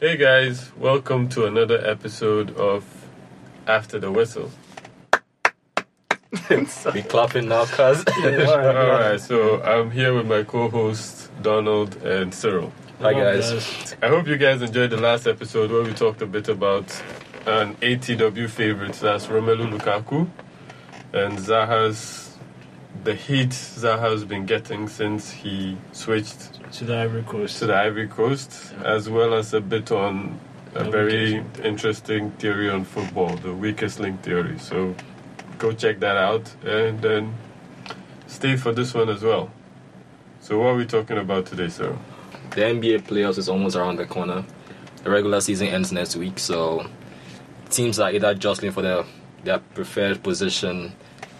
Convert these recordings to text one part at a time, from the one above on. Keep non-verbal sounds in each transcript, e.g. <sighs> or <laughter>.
Hey guys, welcome to another episode of After the Whistle. <laughs> Be clapping now, cuz. <laughs> Alright, so I'm here with my co hosts Donald and Cyril. Hi, guys. I hope you guys enjoyed the last episode where we talked a bit about an ATW favorite, that's Romelu Lukaku, and Zaha's, the heat Zaha's been getting since he switched to the Ivory Coast. to the Ivory Coast, as well as a bit on a The very interesting theory on football, the weakest link theory. So go check that out and then stay for this one as well. So, what are we talking about today, sir? The NBA playoffs is almost around the corner. The regular season ends next week, so teams are either jostling for their, their preferred position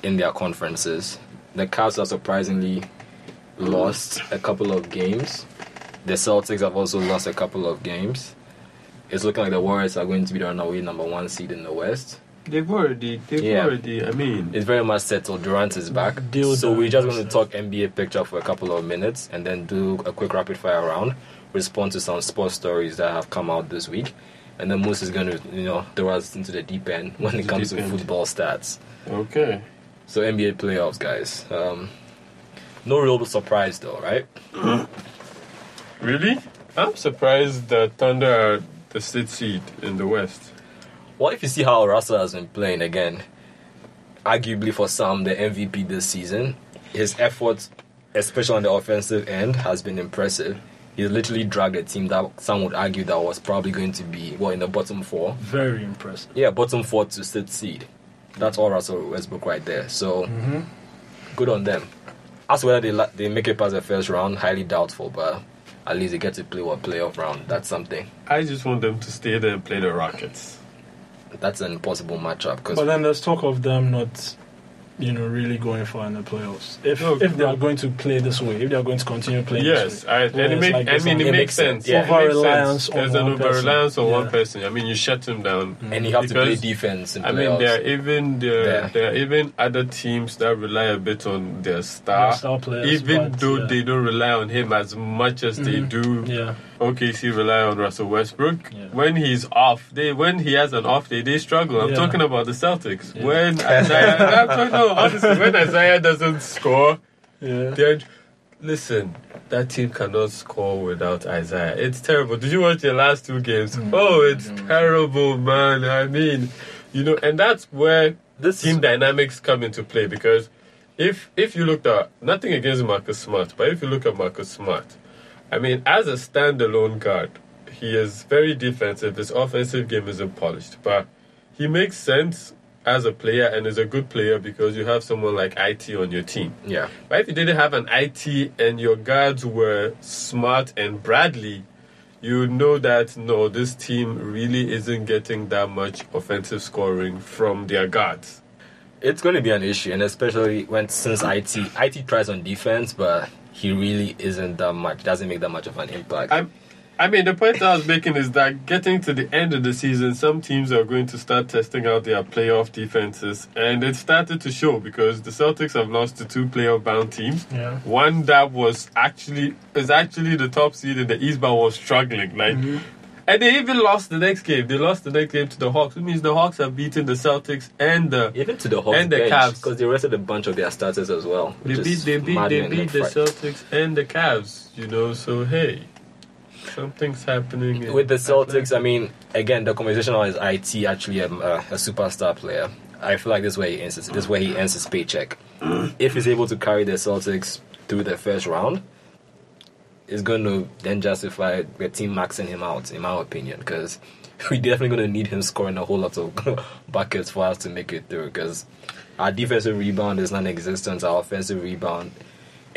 in their conferences. The Cavs are surprisingly lost a couple of games. The Celtics have also lost a couple of games. It's looking like the Warriors are going to be the runaway number one seed in the West. They've already, they've Yeah. already, I mean, It's very much settled. Durant is back. Deal so we're just going to talk NBA picture for a couple of minutes and then do a quick rapid fire round, respond to some sports stories that have come out this week. And then Moos is going to, you know, throw us into the deep end when it comes to end. football stats. okay. So NBA playoffs, guys. Um, no real surprise though, right? <clears throat> Really? I'm surprised that Thunder are the sixth seed in the West. Well, if you see how Russell has been playing again, arguably for some the MVP this season, his efforts, especially on the offensive end, has been impressive. He's literally dragged a team that some would argue that was probably going to be well in the bottom four. Very impressive. Yeah, bottom four to sixth seed. That's all Russell Westbrook right there. So mm-hmm. good on them. As whether they la- they make it past the first round, highly doubtful, but at least they get to play one playoff round. That's something. I just want them to stay there and play the Rockets. That's an impossible matchup because But then there's talk of them not, you know, really going far in the playoffs. If No, if they are going to play this way, if they are going to continue playing Yes, this way. I, and it make, like I mean, it, It makes makes sense. sense, yeah. It makes Over-reliance sense. on There's an one person. over-reliance on one person. I mean, you shut him down. and you have to play defense in I mean, there are even there, There. there are even other teams that rely a bit on their star, Their star players, even but, though yeah. they don't rely on him as much as they Mhm. do. Yeah, OKC rely on Russell Westbrook. Yeah. When he's off, they when he has an off day, they struggle. I'm Yeah. talking about the Celtics. Yeah. When <laughs> Isaiah, I'm talking, no, honestly, when Isaiah doesn't score, yeah. listen. That team cannot score without Isaiah. It's terrible. Did you watch the last two games? Mm. Oh, it's terrible, man. I mean, you know, and that's where this team dynamics come into play because if if you look at nothing against Marcus Smart, but if you look at Marcus Smart, I mean, as a standalone guard, he is very defensive. His offensive game isn't polished, but he makes sense as a player and is a good player because you have someone like IT on your team. yeah. But if you didn't have an IT and your guards were Smart and Bradley, you know that no, this team really isn't getting that much offensive scoring from their guards. It's going to be an issue, and especially when since IT IT tries on defense, but he really isn't that much. Doesn't make that much of an impact. I'm, I mean, the point I was making is that getting to the end of the season, some teams are going to start testing out their playoff defenses, and it started to show because the Celtics have lost to two playoff-bound teams. Yeah. One that was actually is actually the top seed in the East, but was struggling. Like, mm-hmm. And they even lost the next game. They lost the next game to the Hawks, which means the Hawks have beaten the Celtics and the. Even to the Hawks And the bench, Cavs. because they rested a bunch of their starters as well. They beat, they beat, they beat the fact. Celtics and the Cavs. You know, so hey, something's happening With the Celtics, Atlanta. I mean, again, the conversation is IT actually a, a, a superstar player. I feel like this is where he ends his, this is where he ends his paycheck. if he's able to carry the Celtics through the first round, it's going to then justify the team maxing him out, in my opinion, because <laughs> we're definitely going to need him scoring a whole lot of <laughs> buckets for us to make it through. Because our defensive rebound is non-existent. Our offensive rebound.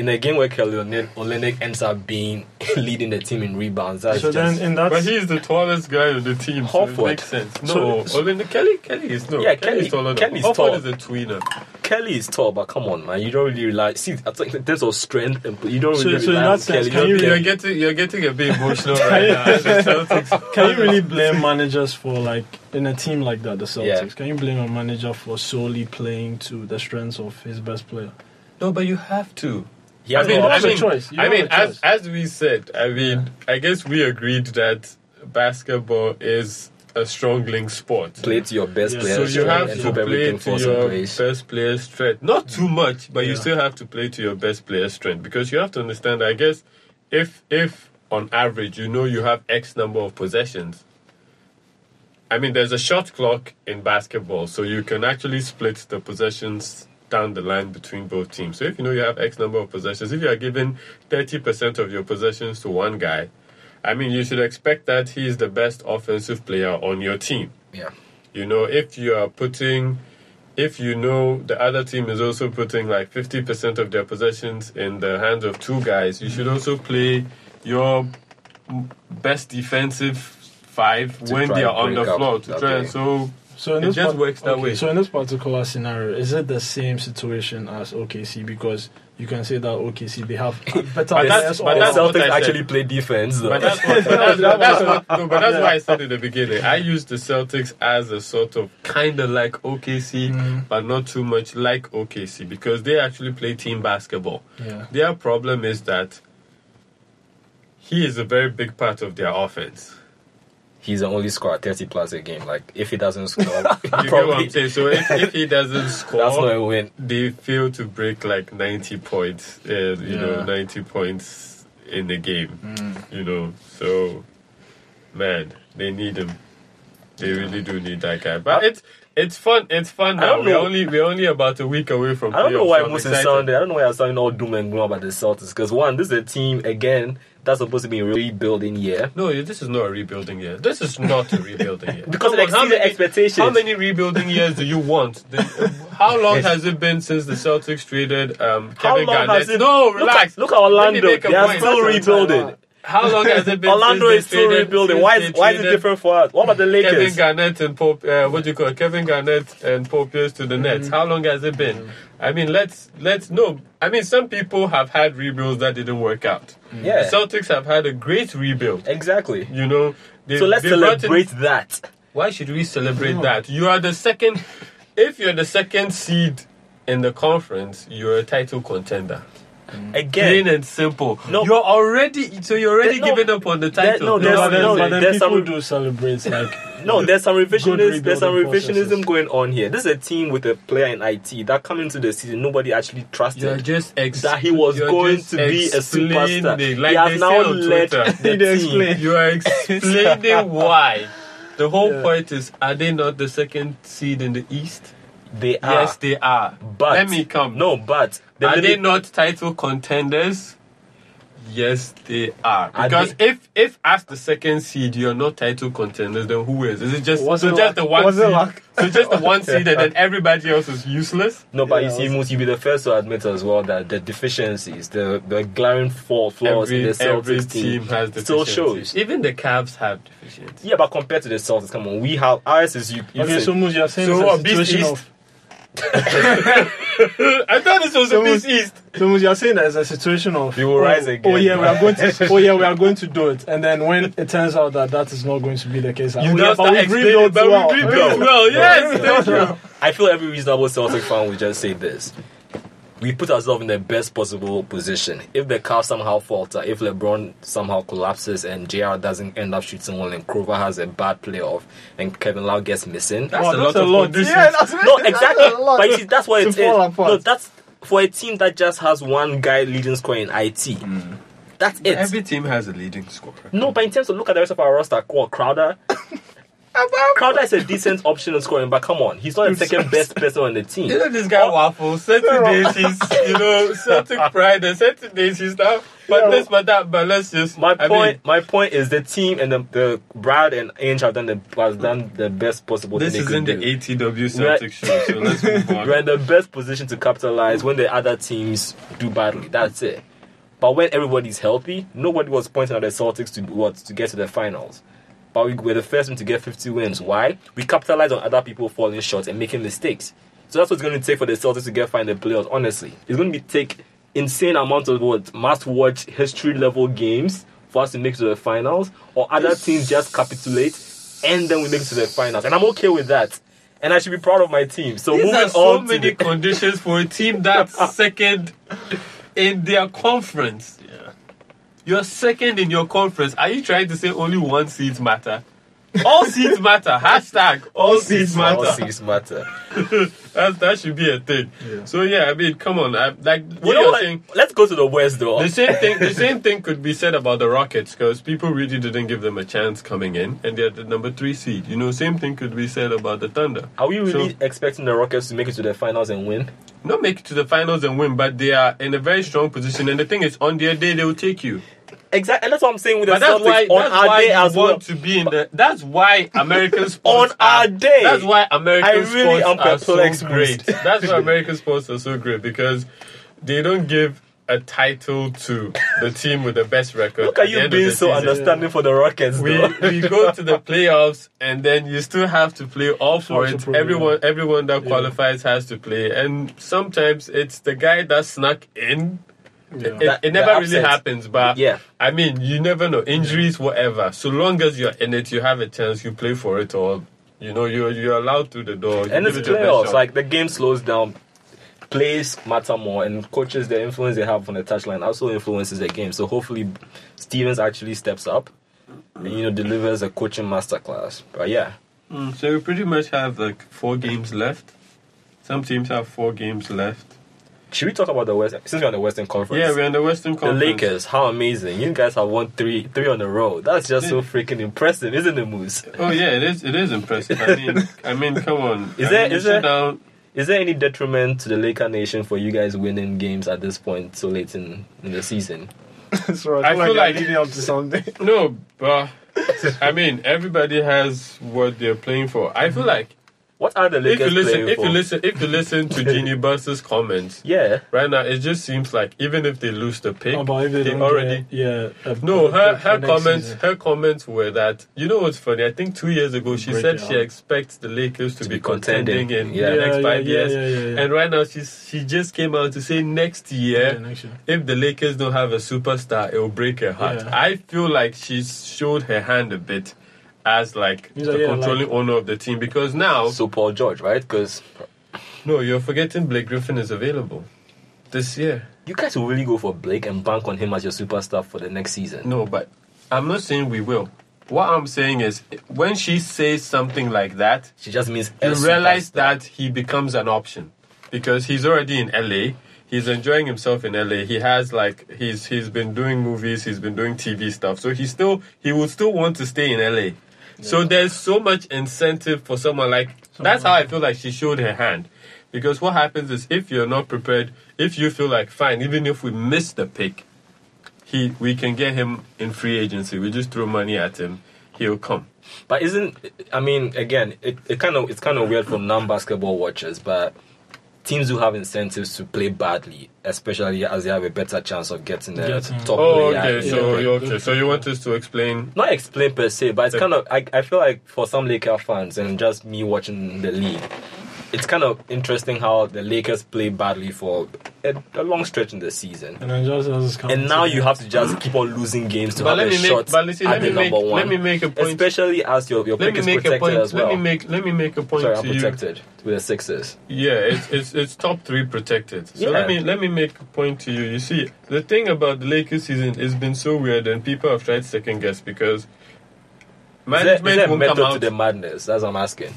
In a game where Kelly Olynyk Olynyk ends up being <laughs> leading the team in rebounds, that's So just then in that But he's the tallest guy on the team, so it makes sense. No, So- so- Olin, Kelly, Kelly is no. Yeah, Kelly's Kelly- is taller than Kelly's Horford tall. is a tweener. Kelly is tall, but come on, man, you don't really rely. See, I think in terms of strength, and you don't So- really so in rely that on sense, Kelly. can You're, you- you're getting you're getting a bit <laughs> emotional right now. Can you really blame managers for like in a team like that, the Celtics? Yeah. Can you blame a manager for solely playing to the strengths of his best player? No, but you have to. He has I mean, no I mean, choice. You I mean, as choice. as we said, I mean, I guess we agreed that basketball is a strong link sport. play to your best Yeah. player So you strength have and to play to your best player's strength. Not too much, but you still have to play to your best player's strength because you have to understand. I guess if if on average you know you have X number of possessions. I mean, there's a shot clock in basketball, so you can actually split the possessions down the line between both teams. So if you know you have X number of possessions, if you are given 30% of your possessions to one guy, I mean, you should expect that he is the best offensive player on your team. Yeah. You know, if you are putting, if you know the other team is also putting like 50% of their possessions in the hands of two guys, you should also play your best defensive five when they are on the floor to try. game. So So in It this just works that okay, way. So in this particular scenario, is it the same situation as OKC? Because you can say that OKC they have <laughs> better But players. that's- but The or- that's what Celtics I said. actually play defense, though. But that's <laughs> what, that's, that's what, no, but that's why I said in the beginning. I use the Celtics as a sort of kind of like OKC, Mm. but not too much like OKC because they actually play team basketball. yeah. Their problem is that he is a very big part of their offense. He's the only scorer 30 plus a game. Like, if he doesn't <laughs> score, You get what I'm saying? So if, if he <laughs> doesn't score, that's not score, a win. they fail to break like 90 points, uh, you know, 90 points in the game. Mm. you know. So, man, they need him. They really do need that guy. But it's it's fun. It's fun I now. don't We're know. only we're only about a week away from. I don't know why so I'm Moos is excited. sounding. I don't know why I'm sounding all doom and gloom about the Celtics. Because one, this is a team again that's supposed to be a rebuilding year. No, this is not a rebuilding year. This is not a rebuilding year. <laughs> Because Come it on, how exceeded many- expectations. How many rebuilding years do you want? The- how long has it been since the Celtics traded um, Kevin Garnett? it? no, look relax. At, look at Orlando. They are still rebuilding. How long has it been? Orlando since is still traded- rebuilding. Why is why is it different for us? What about the Lakers? Kevin Garnett and Paul, uh, what do you call it? Kevin Garnett and Paul Pierce to the mm-hmm. Nets. How long has it been? Mm-hmm. I mean, let's let's no. I mean, some people have had rebuilds that didn't work out. Mm-hmm. Yeah. The Celtics have had a great rebuild. Exactly. You know, they, So let's they brought in- celebrate that. why should we celebrate that? You are the second. If you're the second seed in the conference, you're a title contender. Mm. Plain Again, and simple. No. you're already so you're already There- no. giving up on the There- title. no, No, there's- but then, no, but then there's people some- do celebrate like <laughs> no, there's some revisionist, Good there's some revisionism processes. going on here. This is a team with a player in IT that coming into the season nobody actually trusted. You're just ex- that he was going to be a superstar. explaining, Like he has they now on led Twitter. the <laughs> team. <laughs> You are explaining why. The whole Yeah. point is: Are they not the second seed in the East? They are. Yes, they are. but let me come. No, but the are they not title contenders? Yes, they are. Are Because they- if if as the second seed you're not title contenders, then who is? Is it just Was so it just like- the one was it seed? like- so just the one <laughs> seed, and then everybody else is useless. No, but Yeah, you see, also- Moos, you be the first to admit as well that the deficiencies, the the glaring fault flaws Every, in the every Celtics team has still deficiencies. shows. Even the Cavs have deficiencies. Yeah, but compared to the Celtics, come on, we have ours is you. you Okay, so Moos, you're saying So it's what, a situation of <laughs> I thought this was So a Miss East. so Moos, you're saying that it's a situation of You will oh, rise again. Oh yeah, we are going to. <laughs> Oh yeah, we are going to do it, and then when it turns out that that is not going to be the case, like, You oh, yeah, but we've explaining, rebuilt but well. we rebuilt well. <laughs> Yes, thank you. I feel every reasonable Celtic fan would just say this. We put ourselves in the best possible position. If the Cavs somehow falter, if LeBron somehow collapses and JR doesn't end up shooting well and Korver has a bad playoff and Kevin Love gets missing. That's Wow, a that's lot a of lot. Yeah, that's no, exactly. a lot But you see, that's what it is. apart. No, that's for a team that just has one guy leading scorer in IT. Hmm. That's it. Every team has a leading scorer. no, but in terms of look at the rest of our roster, what Crowder? Crowder is a decent option in scoring, but come on, he's not the second best person on the team. You know this guy Waffle. Certain <laughs> days he's you know Celtic pride, and certain days he's not. But Yeah. this, but that. But let's just. My I point, Mean, my point is the team and the, the Brad and Ainge have done the has done the best possible. this thing is they in the. ATW Celtic show, so let's <laughs> move We're in the best position to capitalize when the other teams do badly. That's it. But when everybody's healthy, nobody was pointing at the Celtics to what to get to the finals. But we were the first one to get 50 wins. Why? We capitalized on other people falling short and making mistakes. So that's what's going to take for the Celtics to get far in the playoffs. Honestly, it's going to be take insane amounts of what must-watch history level games for us to make it to the finals, or other teams just capitulate and then we make it to the finals. And I'm okay with that. And I should be proud of my team. So These moving are so on to many the, conditions for a team that's <laughs> second. in their conference. Yeah. You're second in your conference. Are you trying to say only one seeds matter? All seeds matter. Hashtag all seeds All matter. seeds matter. <laughs> That, that should be a thing. Yeah. So yeah, I mean, come on. I, like what You know you're what? saying. Let's go to the West though. The same thing. The same thing could be said about the Rockets because people really didn't give them a chance coming in, and they're the number three seed. You know, same thing could be said about the Thunder. Are we really So- expecting the Rockets to make it to the finals and win? Not make it to the finals and win, but they are in a very strong position. And the thing is, on their day, they will take you. Exactly, and that's what I'm saying with the But that's Celtics why. on That's our why day you as want well. to be in the. That's why American <laughs> On sports our are- day. That's why American I really sports are so great. <laughs> That's why American sports are so great because they don't give a title to the team with the best record. Look at you being so season. understanding for the Rockets. We, we go <laughs> to the playoffs and then you still have to play all for it. Everyone everyone that Yeah. qualifies has to play, and sometimes it's the guy that snuck in. Yeah. It, That- it never really upset. happens, but Yeah. I mean, you never know injuries, whatever. So long as you're in it, you have a chance. You play for it, or you know you're you're allowed through the door. And give it's it your best playoffs. shot. Like the game slows down. Plays matter more, and coaches, the influence they have on the touchline also influences the game. So hopefully, Stevens actually steps up and you know delivers a coaching masterclass. But yeah, Mm, so we pretty much have like four games left. Some teams have four games left. Should we talk about the West? Since we're on the Western Conference, Yeah, we're in the Western Conference. the Lakers. How amazing! You guys have won three, three on the road. That's just so freaking impressive, isn't it, Moos? Oh yeah, it is. It is impressive. I mean, <laughs> I mean, come on. Is I there- mean, is there- down. Is there any detriment to the Laker Nation for you guys winning games at this point so late in, in the season? <laughs> so I I feel, feel like, like- I'm leading up to something. No, <laughs> but I mean, everybody has what they're playing for. I feel mm-hmm. like What are the if you listen, playing if for? you listen, if you listen to <laughs> Jeanie Buss's comments yeah, right now, it just seems like even if they lose the pick, Oh, they they already. get, yeah. a- No, her her comments season. her comments were that you know what's funny? I think two years ago she Break said it she expects the Lakers to, To be, be contending. contending in Yeah. the next Yeah, five yeah, years. yeah, yeah, yeah. And right now she's she just came out to say next year Yeah, next year. if the Lakers don't have a superstar, it will break her heart. Yeah. I feel like she's showed her hand a bit as like He's the like, yeah, controlling like- owner of the team because now so Paul George, right? Because no, you're forgetting Blake Griffin is available this year. you guys will really go for Blake and bank on him as your superstar for the next season. No, but I'm not saying we will. What I'm saying is when she says something like that, She just means you realize superstar. that he becomes an option because he's already in LA. He's enjoying himself in LA. He has like he's he's been doing movies, he's been doing TV stuff. So he still he would still want to stay in LA. So there's so much incentive for someone like that's how I feel like she showed her hand. Because what happens is if you're not prepared, if you feel like fine, even if we miss the pick, he we can get him in free agency. We just throw money at him, he'll come. But isn't I mean again, it, it kind of it's kind of weird for non-basketball watchers, but teams do have incentives to play badly, especially as they have a better chance of getting the Getting- top Oh, player. okay. So the- you okay. So you want us to explain? not explain per se, but it's kind of I, I feel like for some Laker fans and just me watching the league, it's kind of interesting how the Lakers play badly for a, a long stretch in the season. And then just as And now you have to just keep on losing games to But have let a me shot make. But listen, at let me the make. number one. Let me make a point. Especially as your, your pick is make protected point. as well. Let me make. Let me make a point Sorry, to I'm you. protected with the Sixers. Yeah, it's, it's it's top three protected. So Yeah. let me let me make a point to you. You see, the thing about the Lakers season has been so weird, and people have tried second guess because Is there, is management there a won't come method to the madness? That's what I'm asking.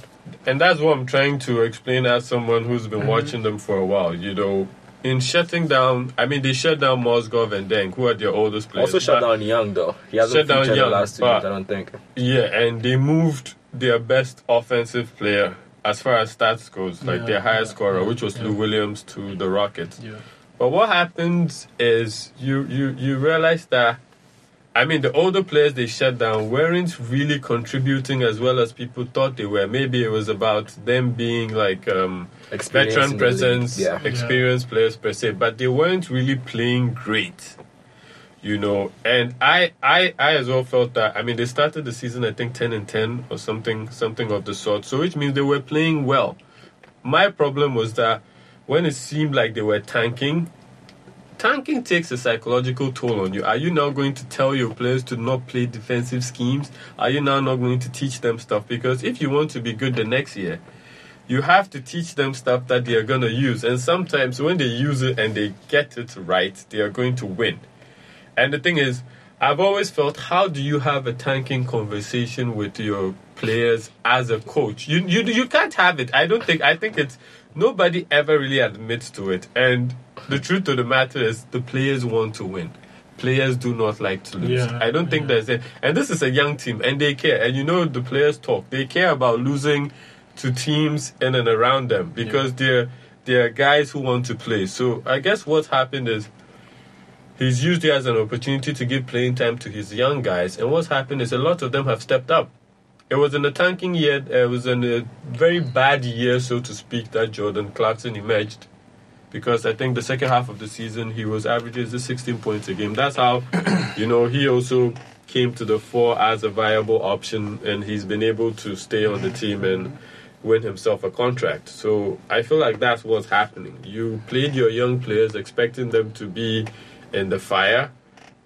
And that's what I'm trying to explain as someone who's Mm-hmm. been watching them for a while. You know, in shutting down, I mean, they shut down Mozgov and Deng, who are their oldest players. Also shut down Young though. He hasn't Shut down Young, the last two but- games, I don't think. Yeah, and they moved their best offensive player as far as stats goes, like Yeah, their highest yeah, scorer, yeah, which was. Lou Williams to the Rockets. Yeah. But what happens is you you you realize that I mean the older players they shut down weren't really contributing as well as people thought they were. Maybe it was about them being like um, Experience veteran in the league, presence, yeah. experienced players per se, but they weren't really playing great. You know, and I, I, I as well felt that. I mean, they started the season I think ten and ten or something, something of the sort. So which means they were playing well. My problem was that when it seemed like they were tanking, tanking takes a psychological toll on you. Are you now going to tell your players to not play defensive schemes? Are you now not going to teach them stuff? Because if you want to be good the next year, you have to teach them stuff that they are going to use. And sometimes when they use it and they get it right, they are going to win. And the thing is, I've always felt how do you have a tanking conversation with your players as a coach? You you you can't have it. I don't think I think it's nobody ever really admits to it. And the truth of the matter is the players want to win. Players do not like to lose. Yeah, I don't think yeah. there's a and this is a young team and they care. And you know the players talk. They care about losing to teams in and around them because they're they're guys who want to play. So I guess what's happened is he's used it as an opportunity to give playing time to his young guys. And what's happened is a lot of them have stepped up. It was in a tanking year, it was in a very bad year, so to speak, that Jordan Clarkson emerged. Because I think the second half of the season he was averaging just 16 points a game. That's how, <coughs> you know, he also came to the fore as a viable option, and he's been able to stay on the team and win himself a contract. So I feel like that's what's happening. You played your young players expecting them to be in the fire,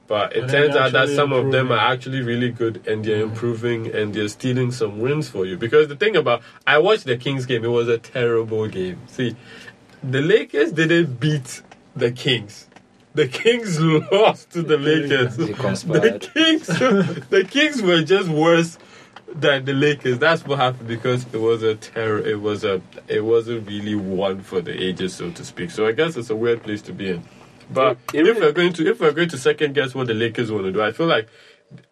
but it But then turns out that actually some of them are actually really good and they're improving and they're stealing some wins for you. Because the thing about I watched the Kings game, it was a terrible game. See, the Lakers didn't beat the Kings. The Kings <laughs> lost to the Lakers. The. Kings, <laughs> the Kings were just worse than the Lakers. That's what happened because it was a terror. It was a. It wasn't really one for the ages, so to speak. So I guess it's a weird place to be in. But It- it if we're going to if we're going to second guess what the Lakers want to do, I feel like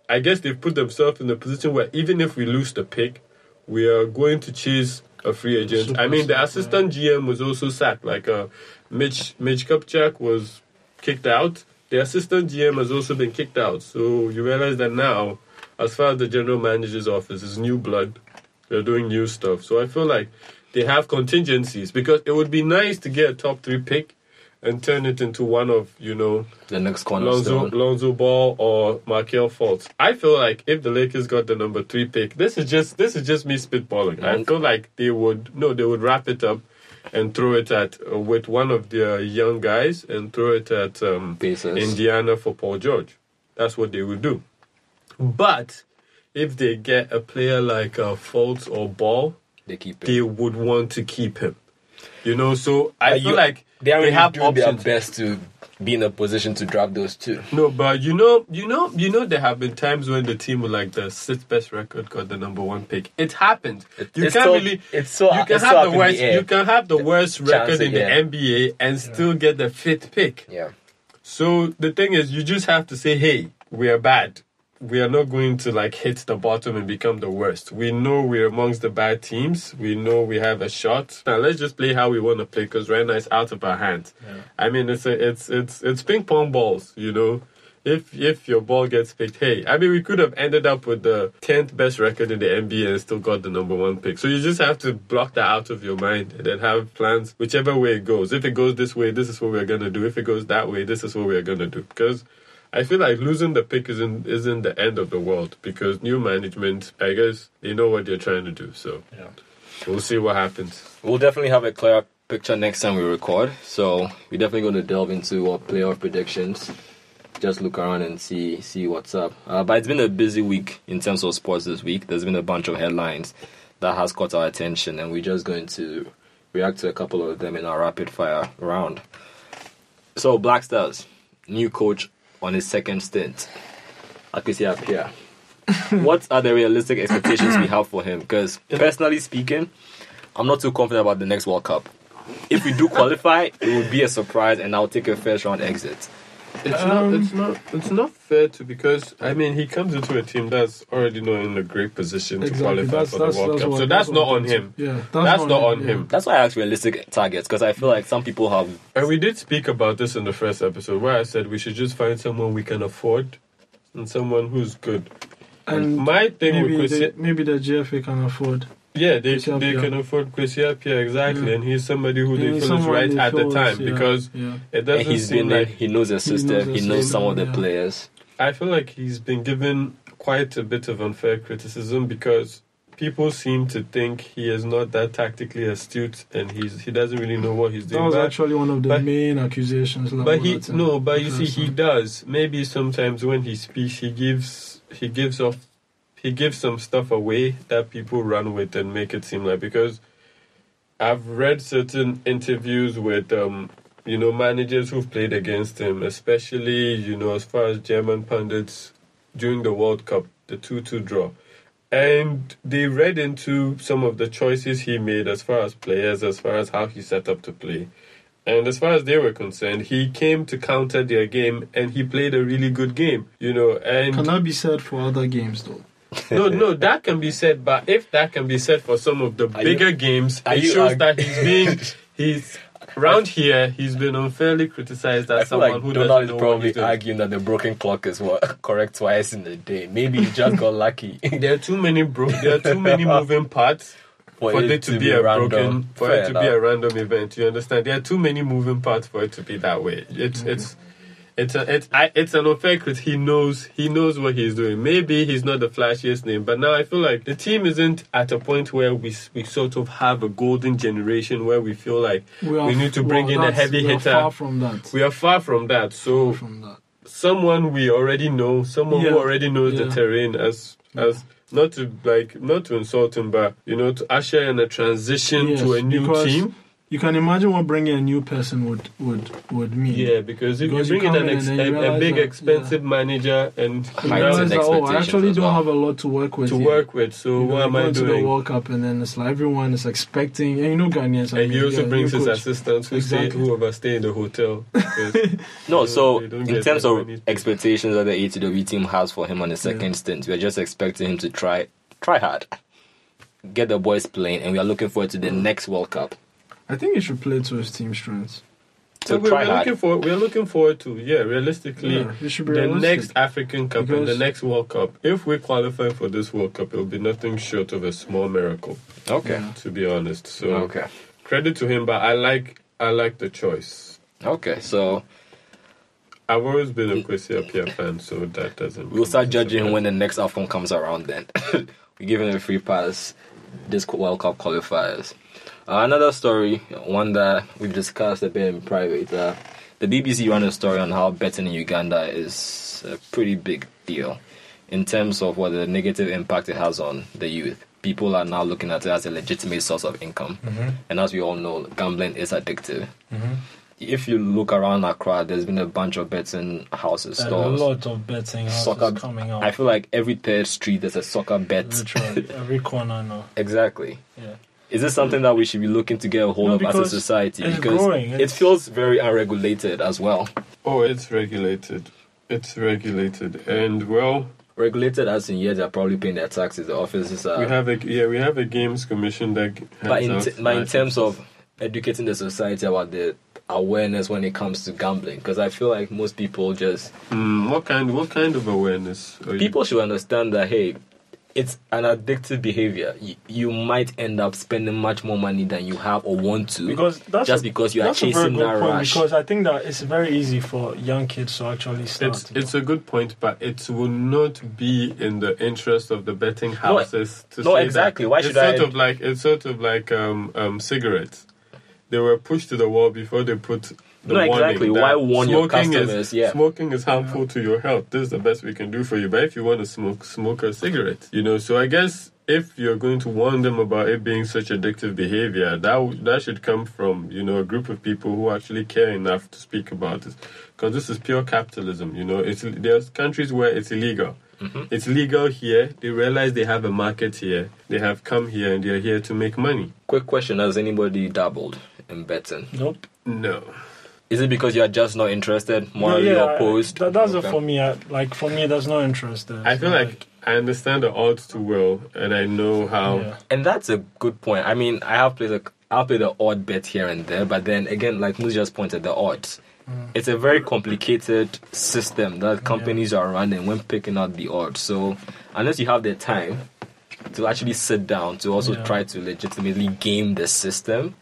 I guess they've put themselves in a position where even if we lose the pick, we are going to chase a free agent. I mean, the assistant GM was also sacked. Like uh, Mitch Mitch Kupchak was kicked out. The assistant GM has also been kicked out. So you realize that now, as far as the general manager's office is new blood, they're doing new stuff. So I feel like they have contingencies because it would be nice to get a top three pick and turn it into one of you know The next Lonzo, cornerstone. Lonzo Ball or Markelle Fultz. I feel like if the Lakers got the number three pick, this is just this is just me spitballing. I Mm. feel like they would no, they would wrap it up and throw it at uh, with one of their young guys and throw it at um, Indiana for Paul George. That's what they would do. But if they get a player like uh, Fultz or Ball, They keep it. they would want to keep him. You know, so I Are feel you- like they already have do their best to be in a position to draft those two. No, but you know, you know, you know, there have been times when the team with like the sixth best record got the number one pick. It happened. It- you it's can't so- really. it's so- You can it's so have the in the worst. you can have the worst record in the. NBA and still get the fifth pick. Yeah. So the thing is, you just have to say, "Hey, we are bad. We are not going to like hit the bottom and become the worst. We know we're amongst the bad teams. We know we have a shot. Now let's just play how we want to play because right now it's out of our hands. I mean, it's a, it's it's it's ping pong balls. You know, if if your ball gets picked, hey, I mean, we could have ended up with the tenth best record in the NBA and still got the number one pick. So you just have to block that out of your mind and then have plans whichever way it goes. If it goes this way, this is what we're gonna do. If it goes that way, this is what we're gonna do. Because I feel like losing the pick isn't isn't the end of the world because new management, I guess, they know what they're trying to do. So Yeah. we'll see what happens. We'll definitely have a clearer picture next time we record. So we're definitely going to delve into our playoff predictions. Just look around and see see what's up. Uh, but it's been a busy week in terms of sports this week. There's been a bunch of headlines that has caught our attention, and we're just going to react to a couple of them in our rapid fire round. So Black Stars, new coach on his second stint, Akwesi Appiah. <laughs> what are the realistic expectations we have for him? Because personally speaking, I'm not too confident about the next World Cup. If we do qualify, it would be a surprise, and I'll take a first round exit. It's Um, not. It's not. It's not fair to because I mean he comes into a team that's already not in a great position to qualify for the World Cup. what- so that's, what not on him. Yeah, That's not on yeah. him. That's why I asked realistic targets because I feel like some people have. And we did speak about this in the first episode where I said we should just find someone we can afford and someone who's good. And my thing maybe with the, maybe the GFA can afford. Yeah, they Kwesi they Appiah. can afford Kwesi Appiah exactly, Yeah. and he's somebody who Yeah, they feel is right at the time yeah, because yeah. it And doesn't he's seem been like he knows the system, the he knows some of the yeah. players. I feel like he's been given quite a bit of unfair criticism because people seem to think he is not that tactically astute and he's he doesn't really know what he's doing. That was But- actually one of the but- main accusations. but all he uh, no, but you see, he does. Maybe sometimes when he speaks, he gives he gives off he gives some stuff away that people run with and make it seem like because I've read certain interviews with um, you know managers who've played against him, especially you know as far as German pundits during the World Cup, the two-two draw, and they read into some of the choices he made as far as players, as far as how he set up to play. And as far as they were concerned, he came to counter their game and he played a really good game, you know. And Can that be said for other games though? No, no, that can be said, but if that can be said for some of the Are bigger you- games, it shows arg- that he's being <laughs> he's around here. He's been unfairly criticized as someone like who Donald doesn't is probably arguing that the broken clock is what <laughs> correct twice in a day. Maybe he just got lucky. <laughs> There are too many bro- There are too many moving parts for, it, to, be, a random. broken for Fair it to be a random event. You understand? There are too many moving parts for it to be that way. It's Mm-hmm. it's. It's a, it's I, it's an unfair crit. He knows he knows what he's doing. Maybe he's not the flashiest name, but now I feel like the team isn't at a point where we we sort of have a golden generation where we feel like we, are- need to bring well, in a heavy we are hitter. Far from that. we are far from that. So from that. someone we already know, someone Yeah. who already knows the terrain as as not to like not to insult him, but you know to usher in a transition Yes, to a new because team. You can imagine what bringing a new person would would would mean. Yeah, because if Because you you bring in an ex- and then you a, a big that, expensive manager and You Heightened realize that, oh, I actually don't well. have a lot to work with. to here. work with. So You know, what am you go I into the doing? World Cup and then it's like everyone is expecting, and you know Ghanaians. I And he also yeah, brings his coach. assistants who stay Exactly. who overstay in the hotel. <laughs> No, so know, they don't in terms of many- expectations that the ATW team has for him on the second stint, we are just expecting him to try try hard, get the boys playing, and we are looking forward to the mm. next World Cup. I think he should play to his team strengths. So we're, we're looking for we're looking forward to yeah realistically Yeah, the realistic. next African Cup and the next World Cup. If we qualify for this World Cup, it will be nothing short of a small miracle. Okay. Yeah. To be honest, so Okay. credit to him. But I like I like the choice. Okay. So I've always been a Kwesi Appiah fan, so that doesn't. we'll start judging him when the next AFCON comes around. Then <laughs> we give him a free pass. This World Cup qualifiers. Uh, another story, one that we've discussed a bit in private. Uh, the BBC ran a story on how betting in Uganda is a pretty big deal in terms of what the negative impact it has on the youth. People are now looking at it as a legitimate source of income, and as we all know, gambling is addictive. If you look around Accra, there's been a bunch of betting houses, There's a lot of betting houses Soccer. coming out. I feel like every third street there's a soccer bet. Literally, every corner now. <laughs> exactly. Yeah. Is this something that we should be looking to get a hold No, of as a society? it's because growing, it feels very unregulated as well. Oh, it's regulated. It's regulated, and well, Regulated as in yeah, they're probably paying their taxes. The offices are. we have a yeah we have a games commission that. but in, t- but in terms of educating the society about the awareness when it comes to gambling, because I feel like most people just Mm, what kind what kind of awareness? Are you- people should understand that hey it's an addictive behavior you, you might end up spending much more money than you have or want to Because that's just a, because you are that's a very chasing good that point rush Because I think that it's very easy for young kids to actually start. It's it's a good point, but it will not be in the interest of the betting houses to no, say exactly. That. Why it's should sort of like it's sort of like um, um, cigarettes. They were pushed to the wall before they put the No, warning exactly. Why warn your smoking customers? Is, Yeah. smoking is harmful to your health. This is the best we can do for you. But if you want to smoke, smoke a cigarette. You know. So I guess if you're going to warn them about it being such addictive behavior, that that should come from you know a group of people who actually care enough to speak about this, because this is pure capitalism. You know, it's there's countries where it's illegal. Mm-hmm. It's legal here. They realize they have a market here. They have come here and they're here to make money. quick question has anybody dabbled in betting nope. No. Is it because you are just not interested morally yeah, opposed That, that's Okay. it for me. I, like for me, there's no interest there. I feel So, like I understand the odds too well, and I know how. yeah. and that's a good point i mean i have played a I'll play the odd bet here and there, but then again, like Moos just pointed, the odds. Mm. It's a very complicated system that companies are running when picking out the odds. So unless you have the time to actually sit down to also Yeah. try to legitimately game the system,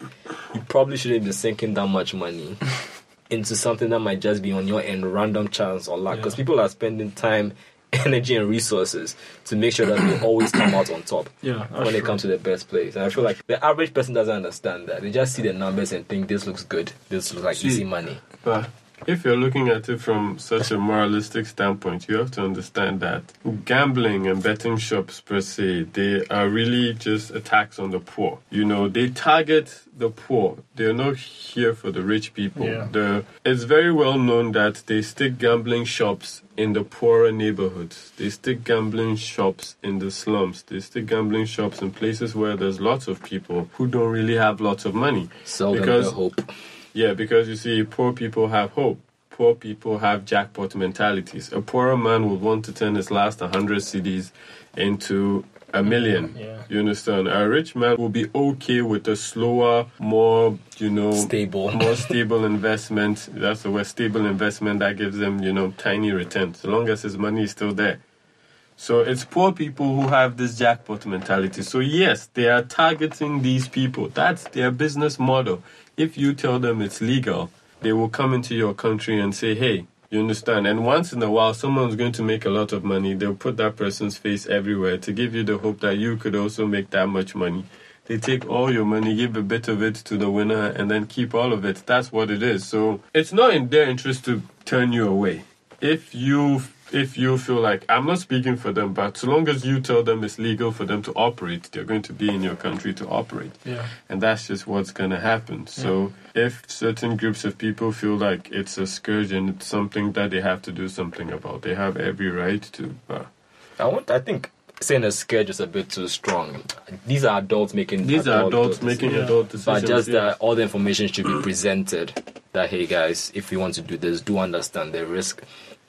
you probably shouldn't be sinking that much money <laughs> into something that might just be on your end, random chance or luck. Because Yeah. people are spending time, <laughs> energy, and resources to make sure that they always come out on top Yeah, when that's it comes to the best place. And I feel like the average person doesn't understand that. They just see the numbers and think this looks good. This looks like See, easy money. But if you're looking at it from such a moralistic standpoint, you have to understand that gambling and betting shops per se, they are really just attacks on the poor. You know, they target the poor. They're not here for the rich people. Yeah. The, it's very well known that they stick gambling shops in the poorer neighborhoods. They stick gambling shops in the slums. They stick gambling shops in places where there's lots of people who don't really have lots of money. Sell them Because- the hope. Yeah, because you see, poor people have hope. Poor people have jackpot mentalities. A poorer man would want to turn his last 100 cedis into a million. Yeah. You understand? A rich man will be okay with a slower, more, you know, Stable. <laughs> more <laughs> stable investment. That's the word stable investment that gives them, you know, tiny returns, so long as his money is still there. So it's poor people who have this jackpot mentality. So yes, they are targeting these people. That's their business model. If you tell them it's legal, they will come into your country and say, "Hey, you understand?" And once in a while, someone's going to make a lot of money. They'll put that person's face everywhere to give you the hope that you could also make that much money. They take all your money, give a bit of it to the winner, and then keep all of it. That's what it is. So it's not in their interest to turn you away. If you if you feel like I'm not speaking for them, but so long as you tell them it's legal for them to operate, they're going to be in your country to operate. Yeah. And that's just what's going to happen. So if certain groups of people feel like it's a scourge and it's something that they have to do something about, they have every right to. But I want. I think saying a scourge is a bit too strong. These are adults making. these are adults decisions. making Yeah. adult decisions. But just yeah. that all the information should be presented. That hey guys, if you want to do this, do understand the risk.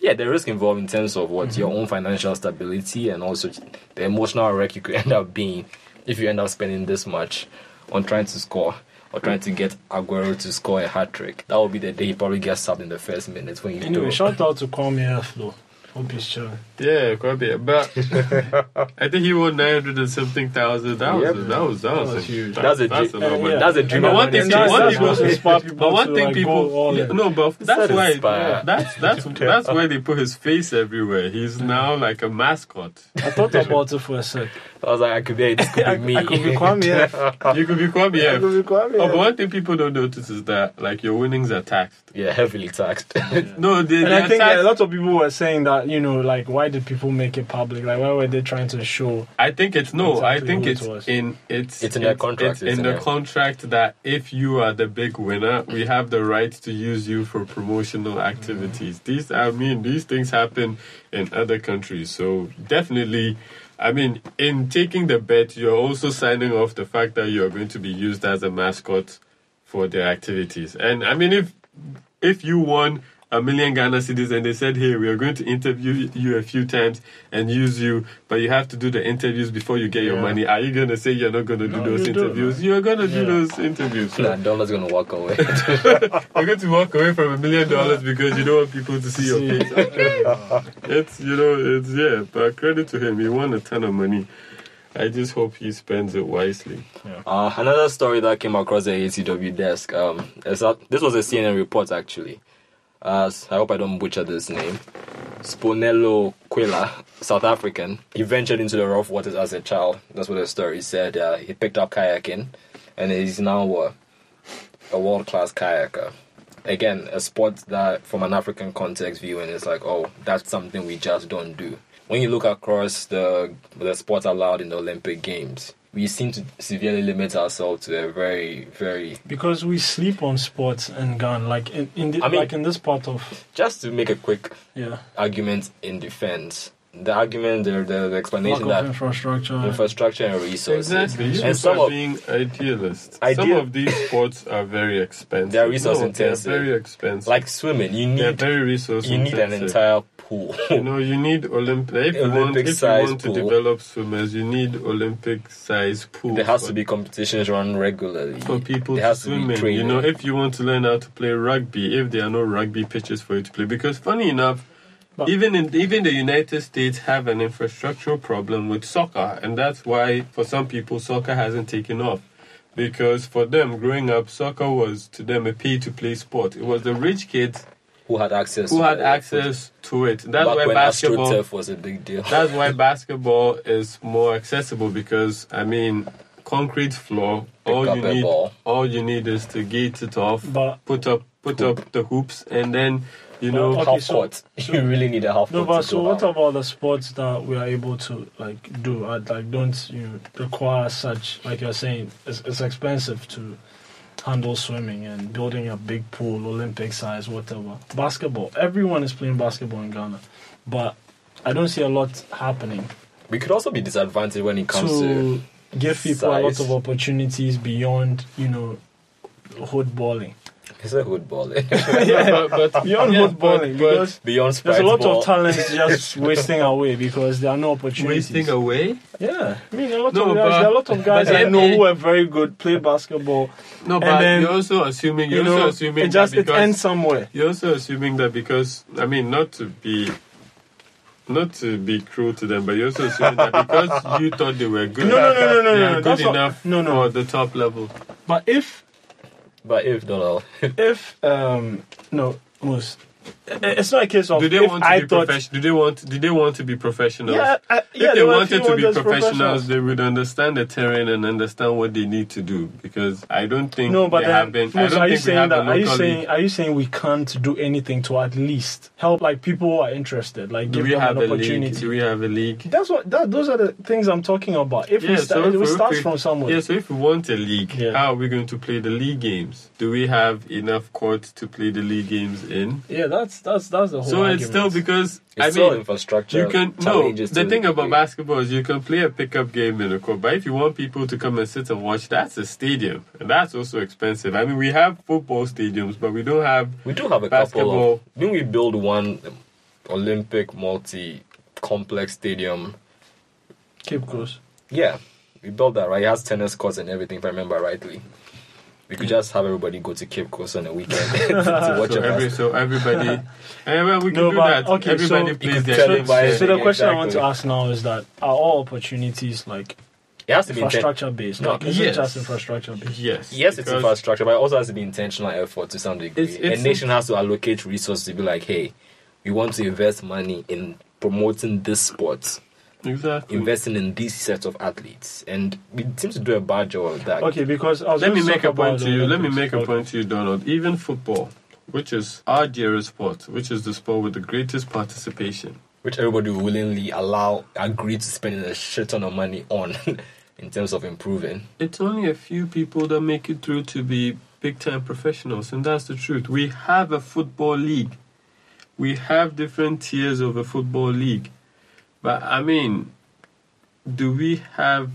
Yeah, the risk involved in terms of what your mm-hmm. own financial stability and also the emotional wreck you could <laughs> end up being if you end up spending this much on trying to score or trying to get Aguero to score a hat trick. That will be the day he probably gets subbed in the first minute when you Anyway, do. shout out <laughs> to Kwame though. Hope he's chilling. Yeah, quite a bit. But <laughs> I think he won nine hundred and something thousand. That was Yep. that was that was, That was a- huge. that- That's a that's dream- a lot of Uh, yeah. That's a dream. But one thing, that's- one that's people, what inspire people but one to, thing people, go all yeah, in. no, but that's that why, inspire? that's that's <laughs> that's why they put his face everywhere. He's now like a mascot. I thought about it for a sec. I was like, I could be, this could be me. <laughs> I could be Kwame F. You could be Kwame. I could be Kwame Oh, but one thing people don't notice is that like your winnings are taxed. yeah, heavily taxed. No, they, And they I think taxed. a lot of people were saying that, you know, like, why did people make it public? Like, why were they trying to show? I think it's no. I think who it it's in it's It's in their contract, in the it? contract that if you are the big winner, we have the right to use you for promotional activities. Mm-hmm. These, I mean, these things happen in other countries. So definitely, I mean, in taking the bet, you're also signing off the fact that you're going to be used as a mascot for their activities. And I mean, if if you won a million Ghana cedis and they said, "Hey, we are going to interview you a few times and use you, but you have to do the interviews before you get your Yeah. money," are you going to say you're not going to do No, those you interviews? You're going to do those interviews. So Nah, Donald's gonna walk away. <laughs> you're going to walk away from a million dollars because you don't want people to see your face. Okay. <laughs> it's you know, it's yeah. But credit to him, he won a ton of money. I just hope he spends it wisely. Uh, another story that came across the ATW desk. Um, is that this was a CNN report actually. Uh, I hope I don't butcher this name. Sponello Quilla, South African. He ventured into the rough waters as a child. That's what the story said. Uh, he picked up kayaking, and he's now uh, a world class kayaker. Again, a sport that, from an African context viewing, is like, oh, that's something we just don't do. When you look across the the sports allowed in the Olympic Games, we seem to severely limit ourselves to a very, very. Because we sleep on sports and gun, like in, in the, I mean- like in this part of Just to make a quick yeah, argument in defense, the argument, the the, the lack explanation of that infrastructure. infrastructure and resources, Exactly. You and start some of being idealists. Some of these sports are very expensive. They are resource No, intensive. They're very expensive. like swimming, you they're need very resource you need an entire pool. <laughs> You know, you need Olympic. If you want, Olympic if you want to pool. develop swimmers, you need Olympic size pools. there has to be competitions run regularly. for people there to to swim in. You know, if you want to learn how to play rugby, if there are no rugby pitches for you to play, because funny enough, But- even in even the United States have an infrastructural problem with soccer, and that's why for some people soccer hasn't taken off. Because for them, growing up, soccer was to them a pay-to-play sport. It was the rich kids who had access? who to had access to it. That's Back why when basketball. AstroTurf was a big deal. That's why <laughs> basketball is more accessible because I mean, concrete floor. Pick all you need, ball. all you need is to gate it off, But- put up put up the hoops, and then you know Okay, half so- court. <laughs> you really need a half No, court. but to so go what out. about the sports that we are able to like do? uh, Like, don't you know, require such like you're saying? It's, it's expensive to handle swimming and building a big pool, Olympic size, whatever. Basketball. Everyone is playing basketball in Ghana, but I don't see a lot happening We could also be disadvantaged when it comes to. to give people a lot of opportunities beyond you know hood balling. It's a hood ball. <laughs> <laughs> yeah, but, but Beyond yeah, hood balling but, but because Beyond there's a lot ball. of talents <laughs> just wasting away because there are no opportunities. wasting away. Yeah, I mean a lot No, of guys. but- there are a lot of guys but I know who are very good, play basketball. No, but then, you're also assuming you're You know, also assuming it just that it because ends somewhere. you're also assuming that because I mean not to be not to be cruel to them, but you're also assuming that because you thought they were good, No, no, no, no, no, they no, are no, good that's not- enough no, no. for the top level. But if But if Donald, if um no Moos, i- Eh, it's not a case of Do they want to I be professional? Do they want? Do they want to be professionals? yeah I, If yeah they there were a wanted to be as professionals, they would understand the terrain and understand what they need to do. Because I don't think No, but they then, have been. Are you saying that? Are you saying are you saying we can't do anything to at least help like people who are interested, like Do give we them have an league? opportunity? Do we have a league? That's what that, those are the things I'm talking about. If we Yeah, start, so we if start we- from somewhere. Yeah, so if we want a league, Yeah. how are we going to play the league games? Do we have enough courts to play the league games in? Yeah, that's that's that's the whole. So it's still because it's I still mean infrastructure. you can no. challenges The thing about play. basketball is you can play a pickup game in a court, but if you want people to come and sit and watch, that's a stadium, and that's also expensive. I mean, we have football stadiums, but we don't have. We do have a couple Basketball. of. Didn't we build one Olympic multi complex stadium? Cape Coast. Yeah, we built that right. It has tennis courts and everything, if I remember rightly. We could just have everybody go to Cape Coast on a weekend <laughs> to <laughs> watch So, a every, so everybody, eh, well, we can No, do but- that. okay, everybody so- plays their could games. So the question I want to ask now is that are all opportunities like It has to be inten- infrastructure based? No, Like, is yes. it just infrastructure based? Yes. Yes, it's infrastructure, but it also has to be intentional effort to some degree. It's- it's- a nation has to allocate resources to be like, hey, we want to invest money in promoting this sport, Exactly. investing in these sets of athletes, and we seem to do a bad job of that. Okay, because I was Let me make a point to you. Let me make a point to you, Donald. Even football, which is our dearest sport, which is the sport with the greatest participation. which everybody will willingly allow, agree to spend a shit ton of money on <laughs> in terms of improving. It's only a few people that make it through to be big time professionals, and that's the truth. We have a football league. We have different tiers of a football league. But I mean, do we have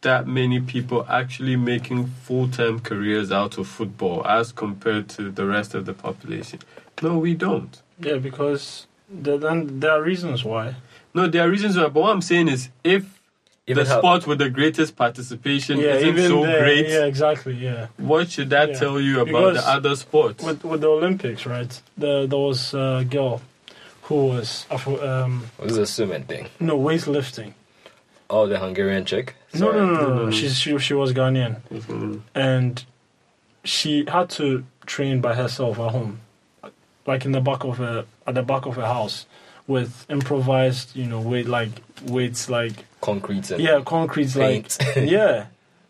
that many people actually making full time careers out of football as compared to the rest of the population? No, we don't. Yeah, because the, then there are reasons why. No, there are reasons why, but what I'm saying is if Even the how- sport with the greatest participation Yeah, isn't even so there, great, Yeah, exactly. Yeah. what should that Yeah. tell you about Because the other sports? With with the Olympics, right? The, there was a girl who was Afro- um This is a swimming thing. no weightlifting. Oh, the Hungarian chick? No, no, no, no, No. She's she she was Ghanaian. Mhm. and she had to train by herself at home, like in the back of a at the back of a house, with improvised, you know, weight like weights like Concrete and yeah, concrete like <laughs> yeah,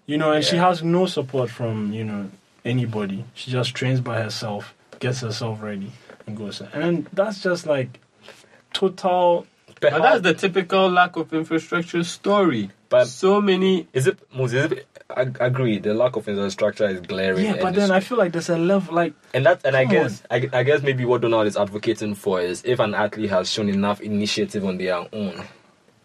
you know, and she has no support from you know anybody. She just trains by herself, gets herself ready, and goes. And that's just like total. But that's the typical lack of infrastructure story. But- so many. Is it, Moses, is it, I agree, the lack of infrastructure is glaring. Yeah, but then I feel like there's a level like And that, and I guess, I, I guess maybe what Donald is advocating for is if an athlete has shown enough initiative on their own,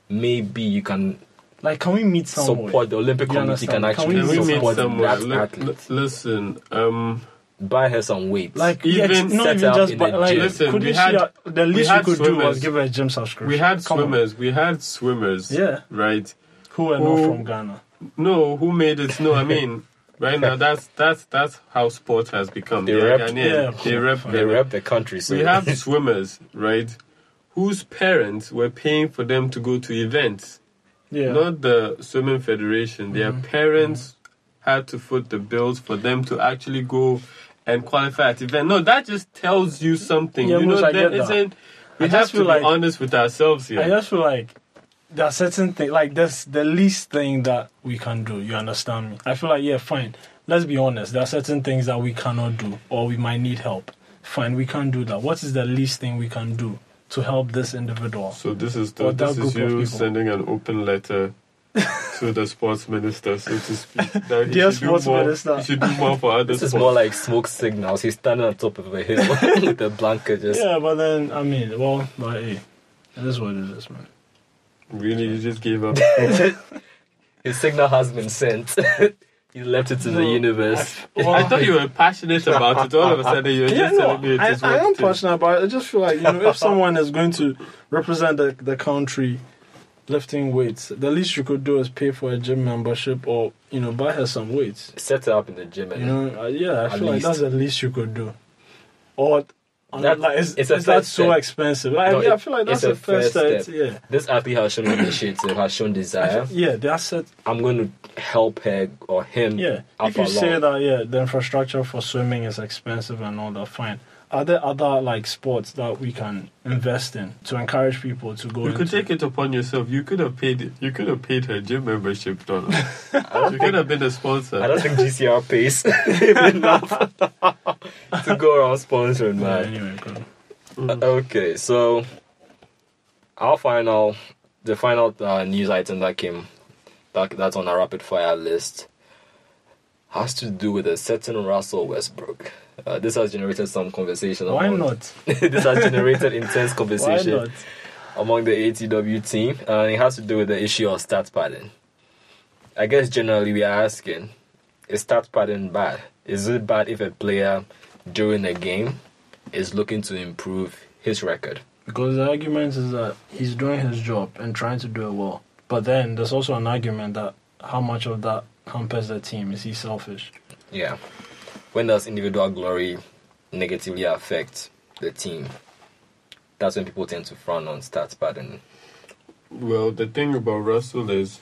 maybe you can like can we meet somewhere? support the Olympic Committee can actually we Can we meet support somewhere? that Li- athlete, li- listen, um, buy her some weights. Like Even yeah, not set even up just in but like. Listen, could we you had- see uh, the least we, had could do was give her a gym subscription. we had Come on. swimmers. We had swimmers. Yeah. Right. who were not from Ghana. No, who made it? No, I mean, <laughs> right now that's that's that's how sport has become. They They're rep- Ghanaian. Yeah. They rep. they Ghana. rep the country, so We have <laughs> swimmers, right? Whose parents were paying for them to go to events. Yeah, not the swimming federation. Their Mhm. parents had to foot the bills for them to actually go and qualify at event. No, that just tells you something. Yeah, you know, Mos, I there that. isn't. We I have just to be like- honest with ourselves here. I just feel like there are certain things like that's the least thing that we can do. You understand me? I feel like yeah, fine. Let's be honest. There are certain things that we cannot do, or we might need help. Fine, we can't do that. What is the least thing we can do to help this individual? So this is the, this is you sending an open letter <laughs> to the sports minister, so to speak. <laughs> That he Dear should sports more- minister. he should do more for other This is sports. more like smoke signals. He's standing on top of a hill <laughs> with a blanket just. Yeah, but then I mean, well, but hey, it is what it is, man. Really, you just gave up. His signal has been sent. he left it to the No, universe. Well, I thought you were passionate about it. All of a sudden, you're Yeah, just no, telling me it I, just I am works too. passionate about it. I just feel like you know, if someone is going to represent the, the country lifting weights, the least you could do is pay for a gym membership or you know buy her some weights. Set her up in the gym You know, uh, yeah, I feel like that's the least you could do. Or That- like, is, it's is that so step. expensive? Like, No, I it- feel like that's the first first step. Yeah. this athlete has shown initiative, has shown desire. Yeah, that's it. I'm going to help her or him Yeah, if you say that, yeah, the infrastructure for swimming is expensive and all that, fine. Are there other like sports that we can invest in to encourage people to go? You could into? take it upon yourself. You could have paid it. You could have paid her gym membership dollar. <laughs> you could have been a sponsor. I don't think GCR pays <laughs> enough <laughs> to go around sponsoring, Yeah, man. anyway, go. Uh, Okay, so our final, the final uh, news item that came, that, that's on our rapid fire list, has to do with a certain Russell Westbrook. Uh, this has generated some conversation. Why among- not? <laughs> this has generated intense <laughs> conversation among the ATW team, and it has to do with the issue of stat padding. I guess generally we are asking, is stat padding bad? Is it bad if a player during a game is looking to improve his record? Because the argument is that he's doing his job and trying to do it well. But then there's also an argument that how much of that hampers the team? Is he selfish? Yeah. When does individual glory negatively affect the team? That's when people tend to frown on stats padding. Well, the thing about Russell is,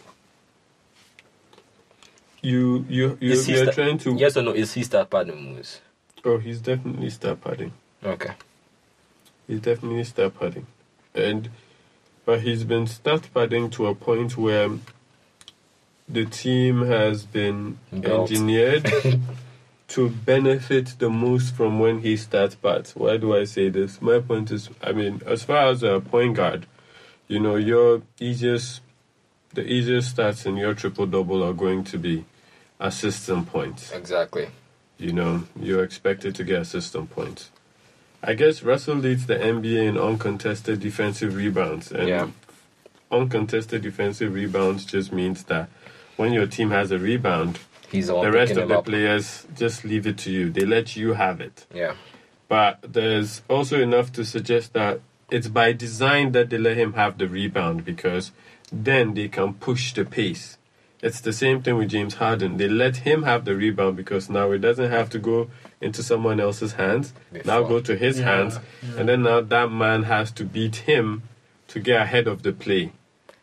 you you you Is you're sta- trying to. Yes or no? Is he stat padding Moos? Oh, he's definitely start padding. Okay. He's definitely start padding, and but he's been start padding to a point where the team has been Built. engineered <laughs> to benefit the most from when he starts pads. Why do I say this? My point is, I mean, as far as a point guard, you know, your easiest, the easiest stats in your triple double are going to be assists and points. Exactly. You know, you're expected to get assistant points. I guess Russell leads the NBA in uncontested defensive rebounds. And Yeah. uncontested defensive rebounds just means that when your team has a rebound, He's the the rest of the up. players just leave it to you. They let you have it. Yeah. But there's also enough to suggest that it's by design that they let him have the rebound because then they can push the pace. It's the same thing with James Harden. They let him have the rebound because now it doesn't have to go into someone else's hands. Now go to his Yeah, hands. yeah. And then now that man has to beat him to get ahead of the play.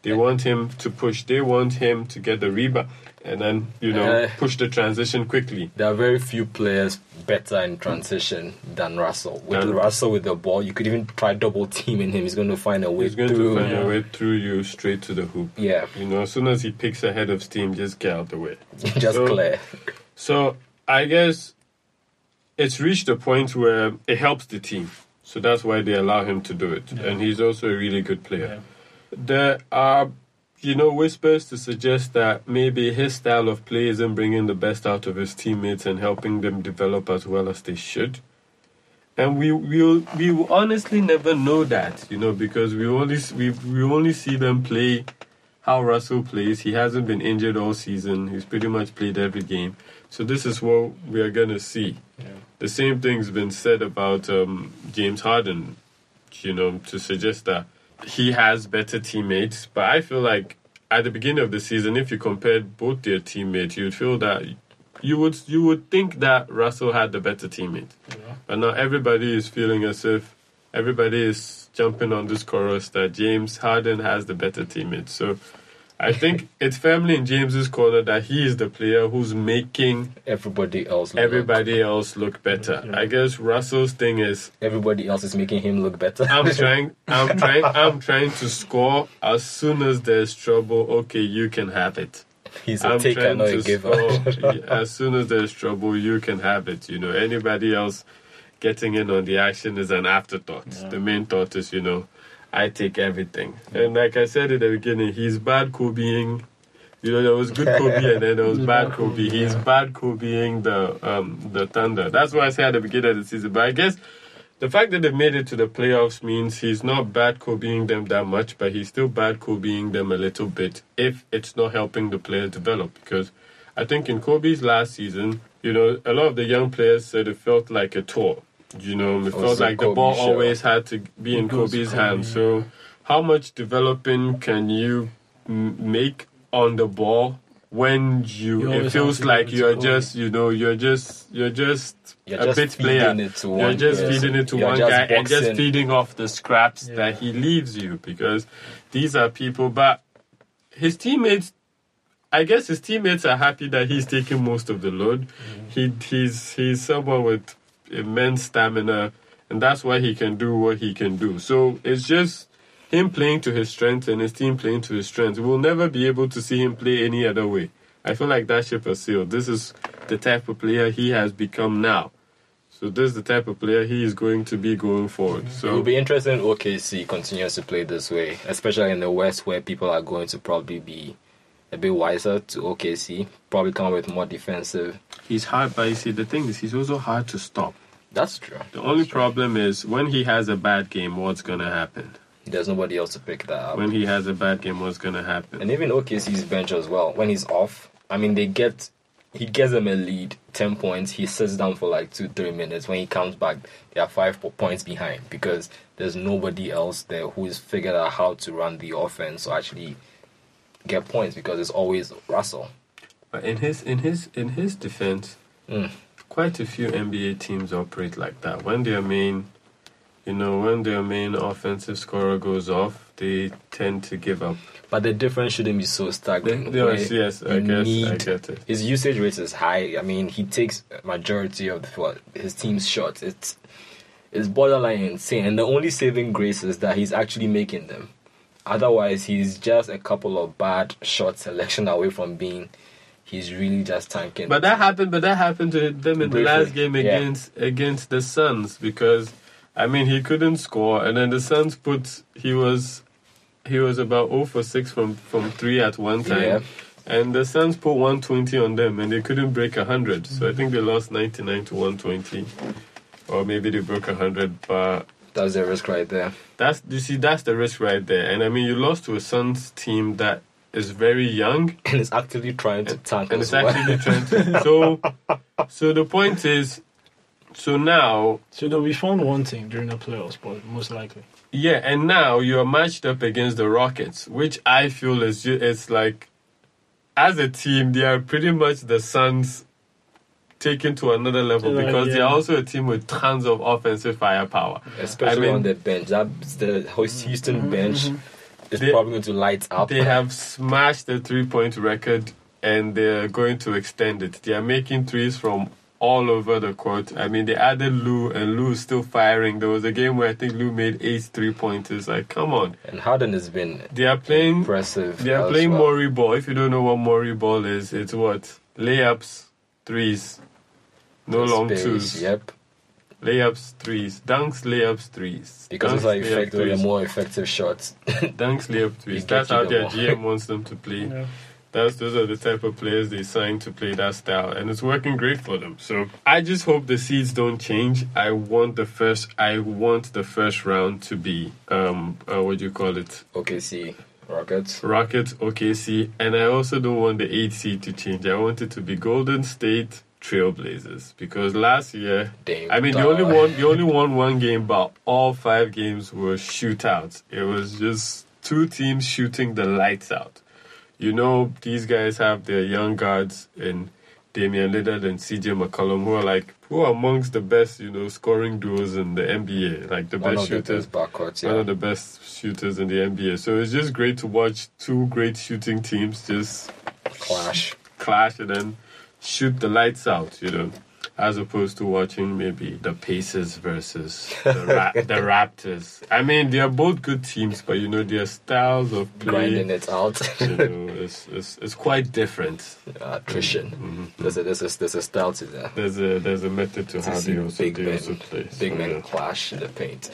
They want him to push. They want him to get the rebound and then, you know, Uh, push the transition quickly. There are very few players better in transition than Russell. With Than- Russell with the ball, you could even try double teaming him. He's going to find a way He's going through. to find Yeah. a way through you straight to the hoop. Yeah, You know, as soon as he picks a head of steam, just get out the way. <laughs> just So- clear. So I guess it's reached a point where it helps the team. So that's why they allow him to do it. Yeah. And he's also a really good player. Yeah. There are, you know, whispers to suggest that maybe his style of play isn't bringing the best out of his teammates and helping them develop as well as they should. And we will we will honestly never know that, you know, because we only we we only see them play how Russell plays. He hasn't been injured all season. He's pretty much played every game. So this is what we are gonna see. The same thing's been said about um, James Harden, you know, to suggest that he has better teammates. But I feel like at the beginning of the season, if you compared both their teammates, you'd feel that you would you would think that Russell had the better teammate. But now everybody is feeling as if everybody is jumping on this chorus that James Harden has the better teammate. So I think it's firmly in James's corner that he is the player who's making Everybody else. Look everybody else look better. I guess Russell's thing is Everybody else is making him look better. I'm <laughs> trying I'm trying I'm trying to score as soon as there's trouble, okay, you can have it. He's a I'm taker, trying not to a giver. score. <laughs> as soon as there's trouble, you can have it. You know, anybody else getting in on the action is an afterthought. The main thought is, you know, I take everything. And like I said in the beginning, he's bad Kobeing. You know, there was good Kobe and then there was <laughs> bad. Kobe, He's bad Kobeing the um the Thunder. That's why I said at the beginning of the season. But I guess the fact that they made it to the playoffs means he's not bad Kobeing them that much, but he's still bad Kobeing them a little bit if it's not helping the players develop. Because I think in Kobe's last season, you know, a lot of the young players said it felt like a tour. You know, it felt was a like the ball show. always had to be in Kobe's Kobe, hands. So, how much developing can you m- make on the ball when you? You it feels like give it to you're Kobe. just, you know, you're just, you're just You're a just bit player. it to You're just person. feeding it to You're one just guy and just feeding off the scraps Yeah. that he leaves you because these are people. But his teammates, I guess his teammates are happy that he's taking most of the load. Mm-hmm. He he's he's someone with immense stamina, and that's why he can do what he can do. So it's just him playing to his strengths and his team playing to his strengths. We'll never be able to see him play any other way. I feel like that ship has sailed. This is the type of player he has become now. So this is the type of player he is going to be going forward. Mm-hmm. So it will be interesting OKC continues to play this way, especially in the West where people are going to probably be a bit wiser to OKC, probably come up with more defensive. he's hard, but you see, the thing is, he's also hard to stop. That's true. The only problem is when he has a bad game, what's going to happen? There's nobody else to pick that up. When he has a bad game, what's going to happen? And even OKC's bench as well. When he's off, I mean, they get he gets them a lead, ten points. He sits down for like two, three minutes. When he comes back, they are five points behind because there's nobody else there who has figured out how to run the offense or actually get points because it's always Russell. But in his in his in his defense, Mm. quite a few NBA teams operate like that. When their main, you know, when their main offensive scorer goes off, they tend to give up. But the difference shouldn't be so staggering. they where yes, I guess I need- get it. His usage rate is high. I mean, he takes majority of the, what, his team's shots. It's it's borderline insane. And the only saving grace is that he's actually making them. Otherwise, he's just a couple of bad shot selection away from being. He's really just tanking. But that happened. But that happened to them in Briefly, the last game yeah. against against the Suns because, I mean, he couldn't score, and then the Suns put he was he was about 0 for six from from three at one time, Yeah. and the Suns put 120 on them, and they couldn't break 100. So I think they lost 99 to 120, or maybe they broke 100. But that's the risk right there. that's you see that's the risk right there, and I mean you lost to a Suns team that is very young <laughs> And is actively trying to tank and it's well. actually trying to. <laughs> So, so the point is, so now, So they'll be found wanting during the playoffs, but most likely. yeah, and now you are matched up against the Rockets, which I feel is it's like, as a team, they are pretty much the Suns taken to another level Yeah, because they are also a team with tons of offensive firepower. Especially I mean- on the bench. That's the Houston mm-hmm. bench mm-hmm. is They- probably going to light up. They have smashed the three point record and they're going to extend it. They are making threes from all over the court. I mean, they added Lou, and Lou is still firing. There was a game where I think Lou made eight three pointers. Like, come on. and Harden has been They are playing. impressive. They are playing well. Morey ball. If you don't know what Morey ball is, it's what layups, threes, no long Space, twos. Yep. Layups, threes, dunks, layups, threes. Because dunks, it's like layup, effective, the more effective shots. <laughs> Dunks, layups, threes. That's how the their ball. GM wants them to play. That's those are the type of players they sign to play that style, and it's working great for them. So I just hope the seeds don't change. I want the first. I want the first round to be um uh, what do you call it? OKC Rockets. Rockets, OKC, and I also don't want the eight seed to change. I want it to be Golden State Trailblazers because last year, I mean, they Dollar. only won they only won one game, but all five games were shootouts. It was just two teams shooting the lights out. You know, these guys have their young guards in Damian Lillard and CJ McCollum, who are like who are amongst the best, you know, scoring duos in the NBA, like the One best of the shooters, best backcourts, one of the best shooters in the NBA. So it's just great to watch two great shooting teams just Clash. clash and then shoot the lights out, you know, as opposed to watching maybe the Pacers versus the, <laughs> Ra- the Raptors. I mean, they are both good teams, but you know, their styles of Grinding play, it out. <laughs> you know, is, is, is quite different. uh, attrition. Mm-hmm. There's a there's a there's a style to that. There's a there's a method to To how they also, big they men, also play. big So, men yeah. clash in the paint.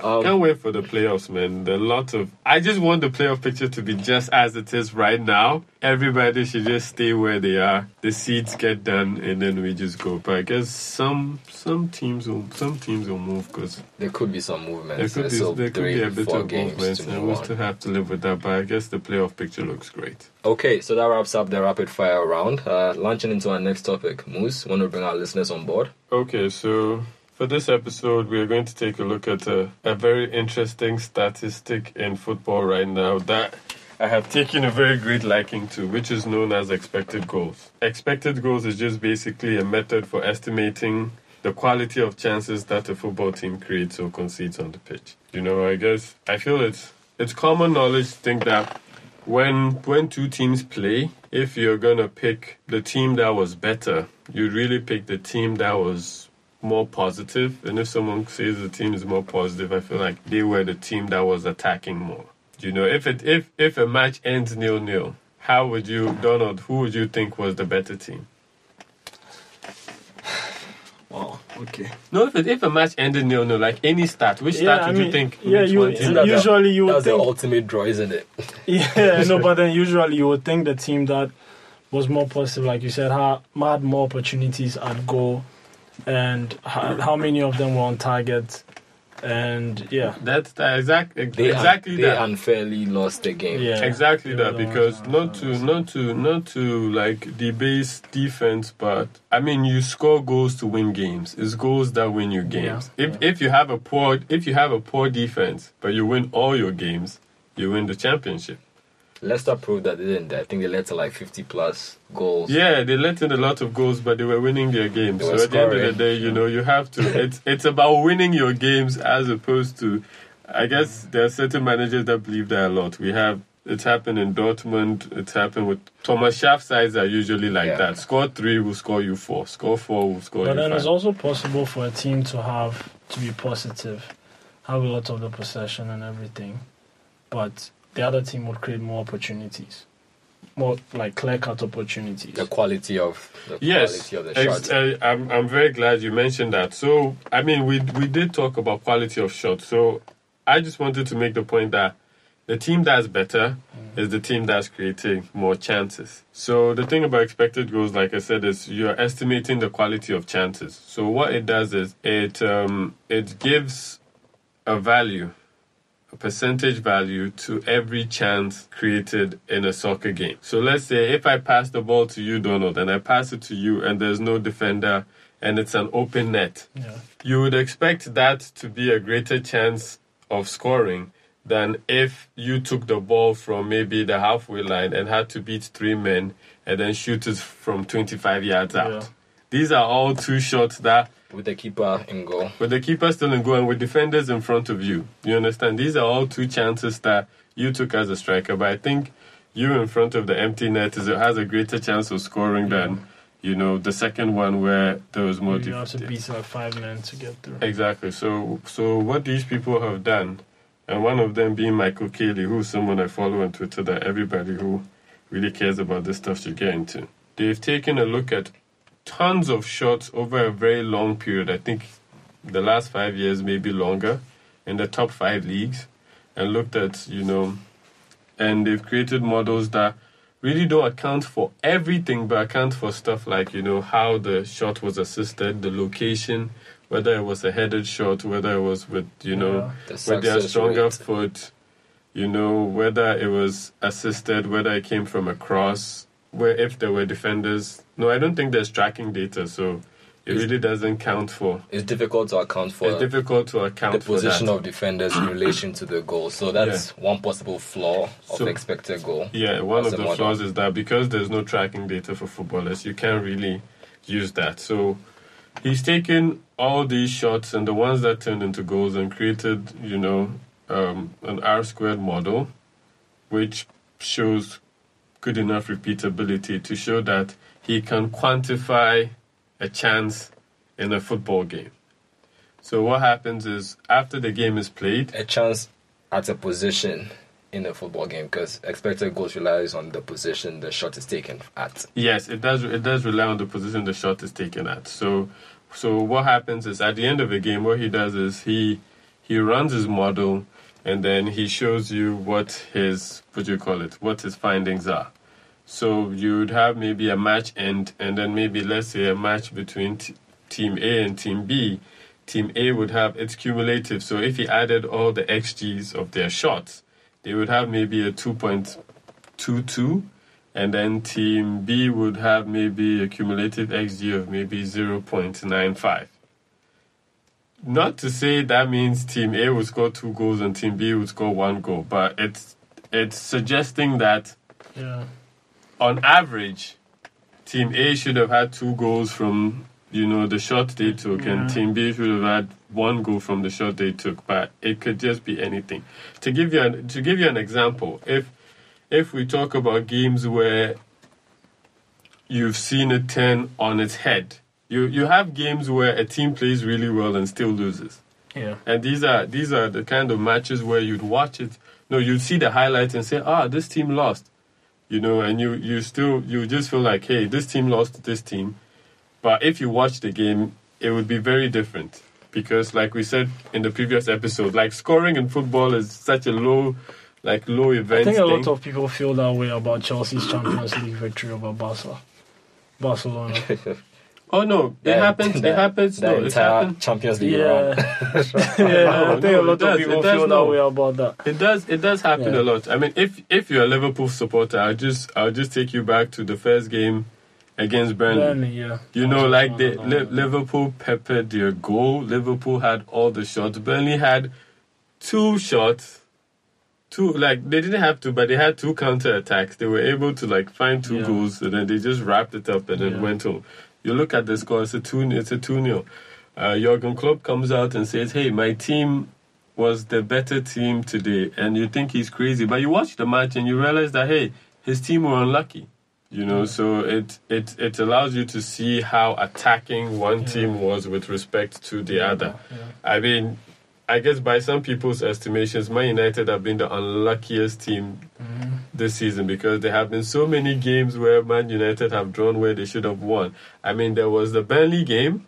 Um, Can't wait for the playoffs, man. There are lot of. I just want the playoff picture to be just as it is right now. Everybody should just stay where they are. The seeds get done, and then we just go. But I guess some some teams will some teams will move because there could be some there could be still there could be a bit of movement, and we'll on. still have to live with that. But I guess the playoff picture looks great. Okay, so that wraps up the rapid fire round. Uh, launching into our next topic, Moos, want to bring our listeners on board? Okay, so for this episode, we are going to take a look at a, a very interesting statistic in football right now that I have taken a very great liking to, which is known as expected goals. Expected goals is just basically a method for estimating the quality of chances that a football team creates or concedes on the pitch. You know, I guess I feel it's it's common knowledge to think that when when two teams play, if you're gonna pick the team that was better, you really pick the team that was more positive. And if someone says the team is more positive, I feel like they were the team that was attacking more. You know, if it if if a match ends nil nil, how would you Donald, who would you think was the better team? <sighs> Wow. Okay. No, if it, if a match ended nil nil, like any stat, which stat would you think? Yeah, which you one team- Isn't the- usually you would That's the ultimate draw, isn't it? <laughs> Yeah, no, but then usually you would think the team that was more positive, like you said, had, had more opportunities at goal, and how, how many of them were on target, and yeah, That's that exact They exactly un- they that. unfairly lost the game. yeah, Exactly They that because not to not to not to like debase defense, but I mean you score goals to win games. It's goals that win you games. Yeah, If if you have a poor if you have a poor defense, but you win all your games, you win the championship. Leicester proved that they didn't. I think they led to like 50 plus goals. Yeah, they let in a lot of goals, but they were winning their games. So were at the end of the day, you know, you have to. It's it's about winning your games as opposed to. I guess there are certain managers that believe that a lot. We have. It's happened in Dortmund. It's happened with Thomas Schaaf sides are usually like Yeah. that. Score three will score you four. Score four will score you. But then five. it's also possible for a team to have to be positive, have a lot of the possession and everything, but the other team would create more opportunities, more like clear cut opportunities. The quality of the Yes, quality of the shot. uh, I'm I'm very glad you mentioned that. So I mean, we we did talk about quality of shot. So I just wanted to make the point that the team that's better is the team that's creating more chances. So the thing about expected goals, like I said, is you're estimating the quality of chances. So what it does is it um, it gives a value, a percentage value to every chance created in a soccer game. So let's say if I pass the ball to you, Donald, and I pass it to you, and there's no defender, and it's an open net, yeah. you would expect that to be a greater chance of scoring than if you took the ball from maybe the halfway line and had to beat three men and then shoot it from 25 yards out. Yeah. These are all two shots that with the keeper in goal. with the keeper still in goal and with defenders in front of you. You understand? These are all two chances that you took as a striker, but I think you in front of the empty net is, has a greater chance of scoring than you know the second one where there was more. You have to def- beat like five men to get through. Exactly. So, so what these people have done, and one of them being Michael Caley, who's someone I follow on Twitter that everybody who really cares about this stuff should get into. They've taken a look at tons of shots over a very long period. I think the last five years, maybe longer, in the top five leagues, and looked at you know, and they've created models that really don't account for everything, but account for stuff like you know how the shot was assisted, the location, whether it was a headed shot, whether it was with you know The with their stronger rate. foot, you know whether it was assisted, whether it came from a cross, where if there were defenders. No, I don't think there's tracking data, so it really doesn't count for. It's difficult to account for It's difficult to account the for position of defenders in relation to the goal. So that's one possible flaw of So- expected goal. Yeah, one of the model. flaws is that because there's no tracking data for footballers, you can't really use that. So he's taken all these shots and the ones that turned into goals and created, you know, um, an R squared model, which shows good enough repeatability to show that he can quantify a chance in a football game. So what happens is after the game is played, A chance at a position in a football game because expected goals relies on the position the shot is taken at. Yes, it does. It does rely on the position the shot is taken at. So, so what happens is at the end of the game, what he does is he he runs his model, and then he shows you what his what do you call it, what his findings are. So you'd have maybe a match end, and then maybe let's say a match between t- team A and team B. Team A would have it's cumulative. So if he added all the xGs of their shots, they would have maybe a two point two two and then team B would have maybe a cumulative XG of maybe 0.95. Not to say that means team A would score two goals and team B would score one goal, but it's it's suggesting that Yeah. On average, team A should have had two goals from you know the shot they took, and team B should have had one goal from the shot they took. But it could just be anything. To give you an, to give you an example, if if we talk about games where you've seen it turn on its head, you you have games where a team plays really well and still loses. Yeah. And these are these are the kind of matches where you'd watch it. No, you'd see the highlights and say, "Ah, this team lost," you know, and you you still you just feel like, "Hey, this team lost to this team." But if you watch the game, it would be very different because, like we said in the previous episode, like scoring in football is such a low, like low event. I think a thing. lot of people feel that way about Chelsea's Champions League victory over Barca. Barcelona. <laughs> oh no, it That- happens. that- it happens. The No, it entire happens. Champions League. Yeah. <laughs> <laughs> yeah, No, I think a lot it does, of people does, feel no. that way about that. It does. It does happen Yeah. a lot. I mean, if if you're a Liverpool supporter, I'll just I'll just take you back to the first game against Burnley. Burnley, yeah. You know, like the the Li- Liverpool peppered their goal. Liverpool had all the shots. Burnley had two shots. Two like they didn't have to, but they had two counter attacks. They were able to like find two Yeah. goals, and then they just wrapped it up and then Yeah. went home. You look at the score; it's a two. It's a two 0 uh, Jurgen Klopp comes out and says, "Hey, my team was the better team today," and you think he's crazy, but you watch the match and you realize that hey, his team were unlucky. You know, so it it it allows you to see how attacking one Yeah. team was with respect to the other. Yeah. I mean, I guess by some people's estimations, Man United have been the unluckiest team Mhm. this season because there have been so many games where Man United have drawn where they should have won. I mean, there was the Burnley game,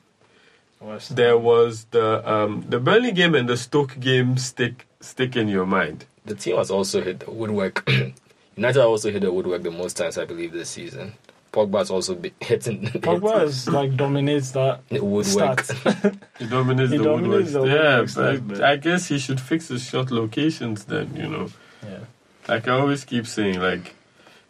West there was the um, the Burnley game and the Stoke game stick stick in your mind. The team has also hit the woodwork. <clears throat> United have also hit the woodwork the most times, I believe, this season. Pogba's also be hitting Pogba is like dominates that <laughs> the woodwork. stats. He dominates <laughs> He the dominates the. Yeah, woodworks, but but- I guess he should fix his shot locations then. You know. yeah. Like I always keep saying, like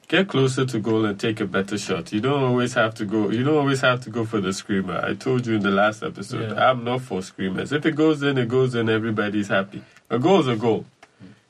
get closer to goal and take a better shot. You don't always have to go. You don't always have to go for the screamer. I told you in the last episode, Yeah. I'm not for screamers. If it goes in, it goes in. Everybody's happy. A goal is a goal.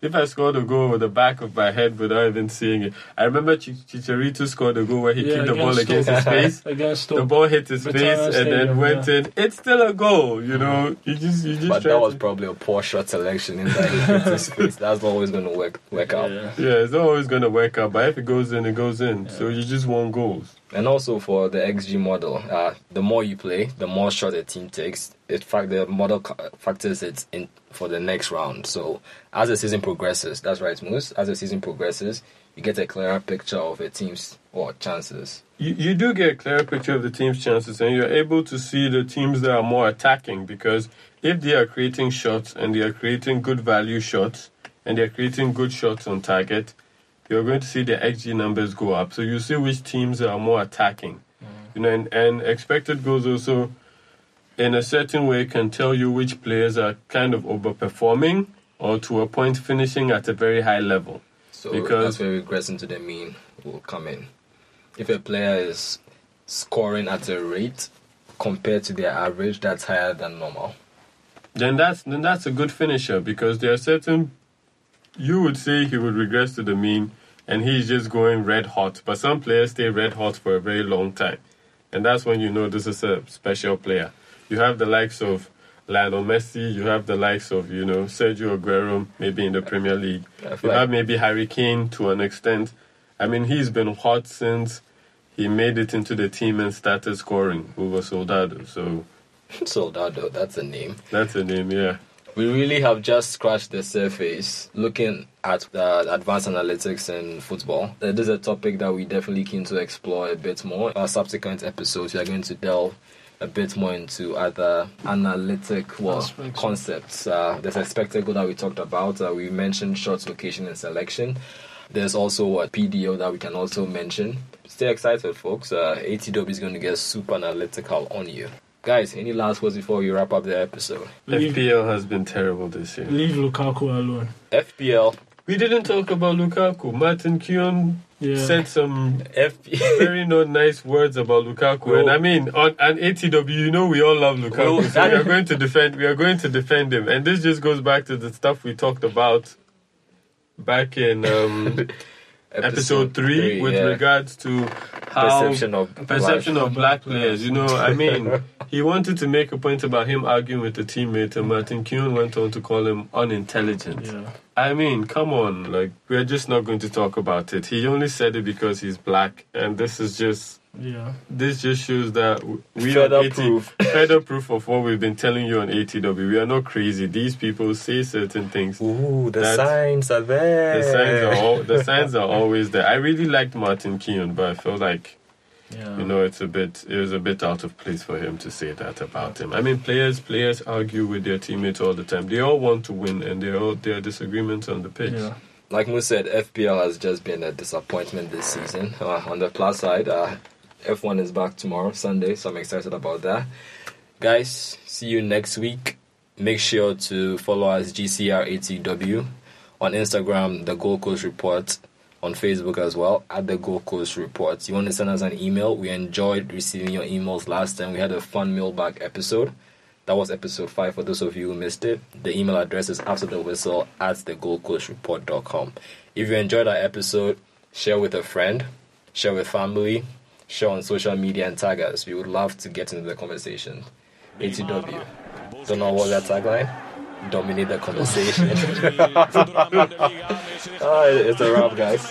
If I scored a goal with the back of my head without even seeing it, I remember Ch- Chicharito scored a goal where he Yeah, kicked the ball against his face. <laughs> Against The ball hit his Britannia face and then went yeah. in. It's still a goal, you know. You just, you just. But that was to- probably a poor shot selection in that his face. <laughs> That's not always going to work work out. Yeah. Yeah, it's not always going to work out, but if it goes in, it goes in. So you just want goals. And also for the XG model, uh, the more you play, the more shot a team takes. In fact, the model factors it in for the next round. So as the season progresses, that's right, Moos. As the season progresses, you get a clearer picture of a team's or chances. You, you do get a clearer picture of the team's chances, and you're able to see the teams that are more attacking because if they are creating shots and they are creating good value shots and they are creating good shots on target, you're going to see the XG numbers go up. So you see which teams are more attacking. Mm. You know, and, and expected goals also, in a certain way, can tell you which players are kind of overperforming or to a point finishing at a very high level. So Because- that's where regressing to the mean will come in. If a player is scoring at a rate compared to their average, that's higher than normal. then that's then that's a good finisher because there are certain you would say he would regress to the mean and he's just going red hot. But some players stay red hot for a very long time. And that's when you know this is a special player. You have the likes of Lionel Messi, you have the likes of, you know, Sergio Aguero, maybe in the Premier League. You have maybe Harry Kane to an extent. I mean, he's been hot since he made it into the team and started scoring over Soldado. So <laughs> Soldado, that's a name. that's a name, yeah. We really have just scratched the surface looking at the advanced analytics in football. Uh, This is a topic that we definitely keen to explore a bit more. Our subsequent episodes, we are going to delve a bit more into other analytic well, Aspects. concepts. Uh, there's expected goal that we talked about. Uh, we mentioned shots, location, and selection. There's also a PDO that we can also mention. Stay excited, folks. Uh, ATW is going to get super analytical on you. Guys, any last words before we wrap up the episode? Leave, FPL has been terrible this year. leave Lukaku alone. FPL, We didn't talk about Lukaku. Martin Keown Yeah. said some FPL. very not nice words about Lukaku. And I mean, on an ATW, you know, we all love Lukaku. Well, so we are going to defend. We are going to defend him. And this just goes back to the stuff we talked about back in um, <laughs> episode three, with yeah. regards to how perception of perception of black players. You know, I mean, <laughs> he wanted to make a point about him arguing with a teammate, and Martin Keown went on to call him unintelligent. Yeah. I mean, come on, like we're just not going to talk about it. He only said it because he's black, and this is just Yeah. this just shows that we Further on AT proof. <laughs> further proof of what we've been telling you on ATW. We are not crazy. These people say certain things. Ooh, the That's- signs are there. The signs are all, the <laughs> signs are always there. I really liked Martin Keown, but I feel like Yeah. you know it's a bit it was a bit out of place for him to say that about him. I mean, players players argue with their teammates all the time. They all want to win, and they all there are disagreements on the pitch. Yeah. Like Mo said, FPL has just been a disappointment this season. Uh, on the plus side, uh, F1 is back tomorrow, Sunday, so I'm excited about that. Guys, see you next week. Make sure to follow us GCR80W on Instagram, the Gold Coast Report, on Facebook as well, at the Gold Coast Report. You want to send us an email? We enjoyed receiving your emails last time. We had a fun mailbag episode. That was episode 5 for those of you who missed it. The email address is after the whistle at the goldcoastreport.com. If you enjoyed our episode, share with a friend, share with family, share on social media and tag us. We would love to get into the conversation. ATW. Don't know what that tagline? Dominate the conversation. <laughs> Ah, it's a wrap, guys.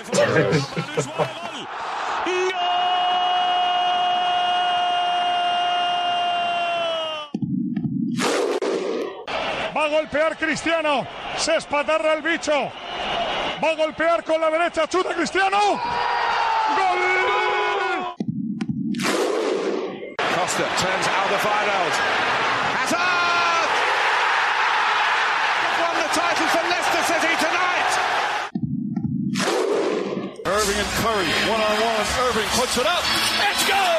Va a golpear Cristiano. Se espatarra el bicho. Va a golpear con la derecha. Chuta Cristiano. Costa turns Alderweireld. Hazard! Won the title for Leicester City tonight! Irving and Curry, one on one. Irving puts it up. It's goal!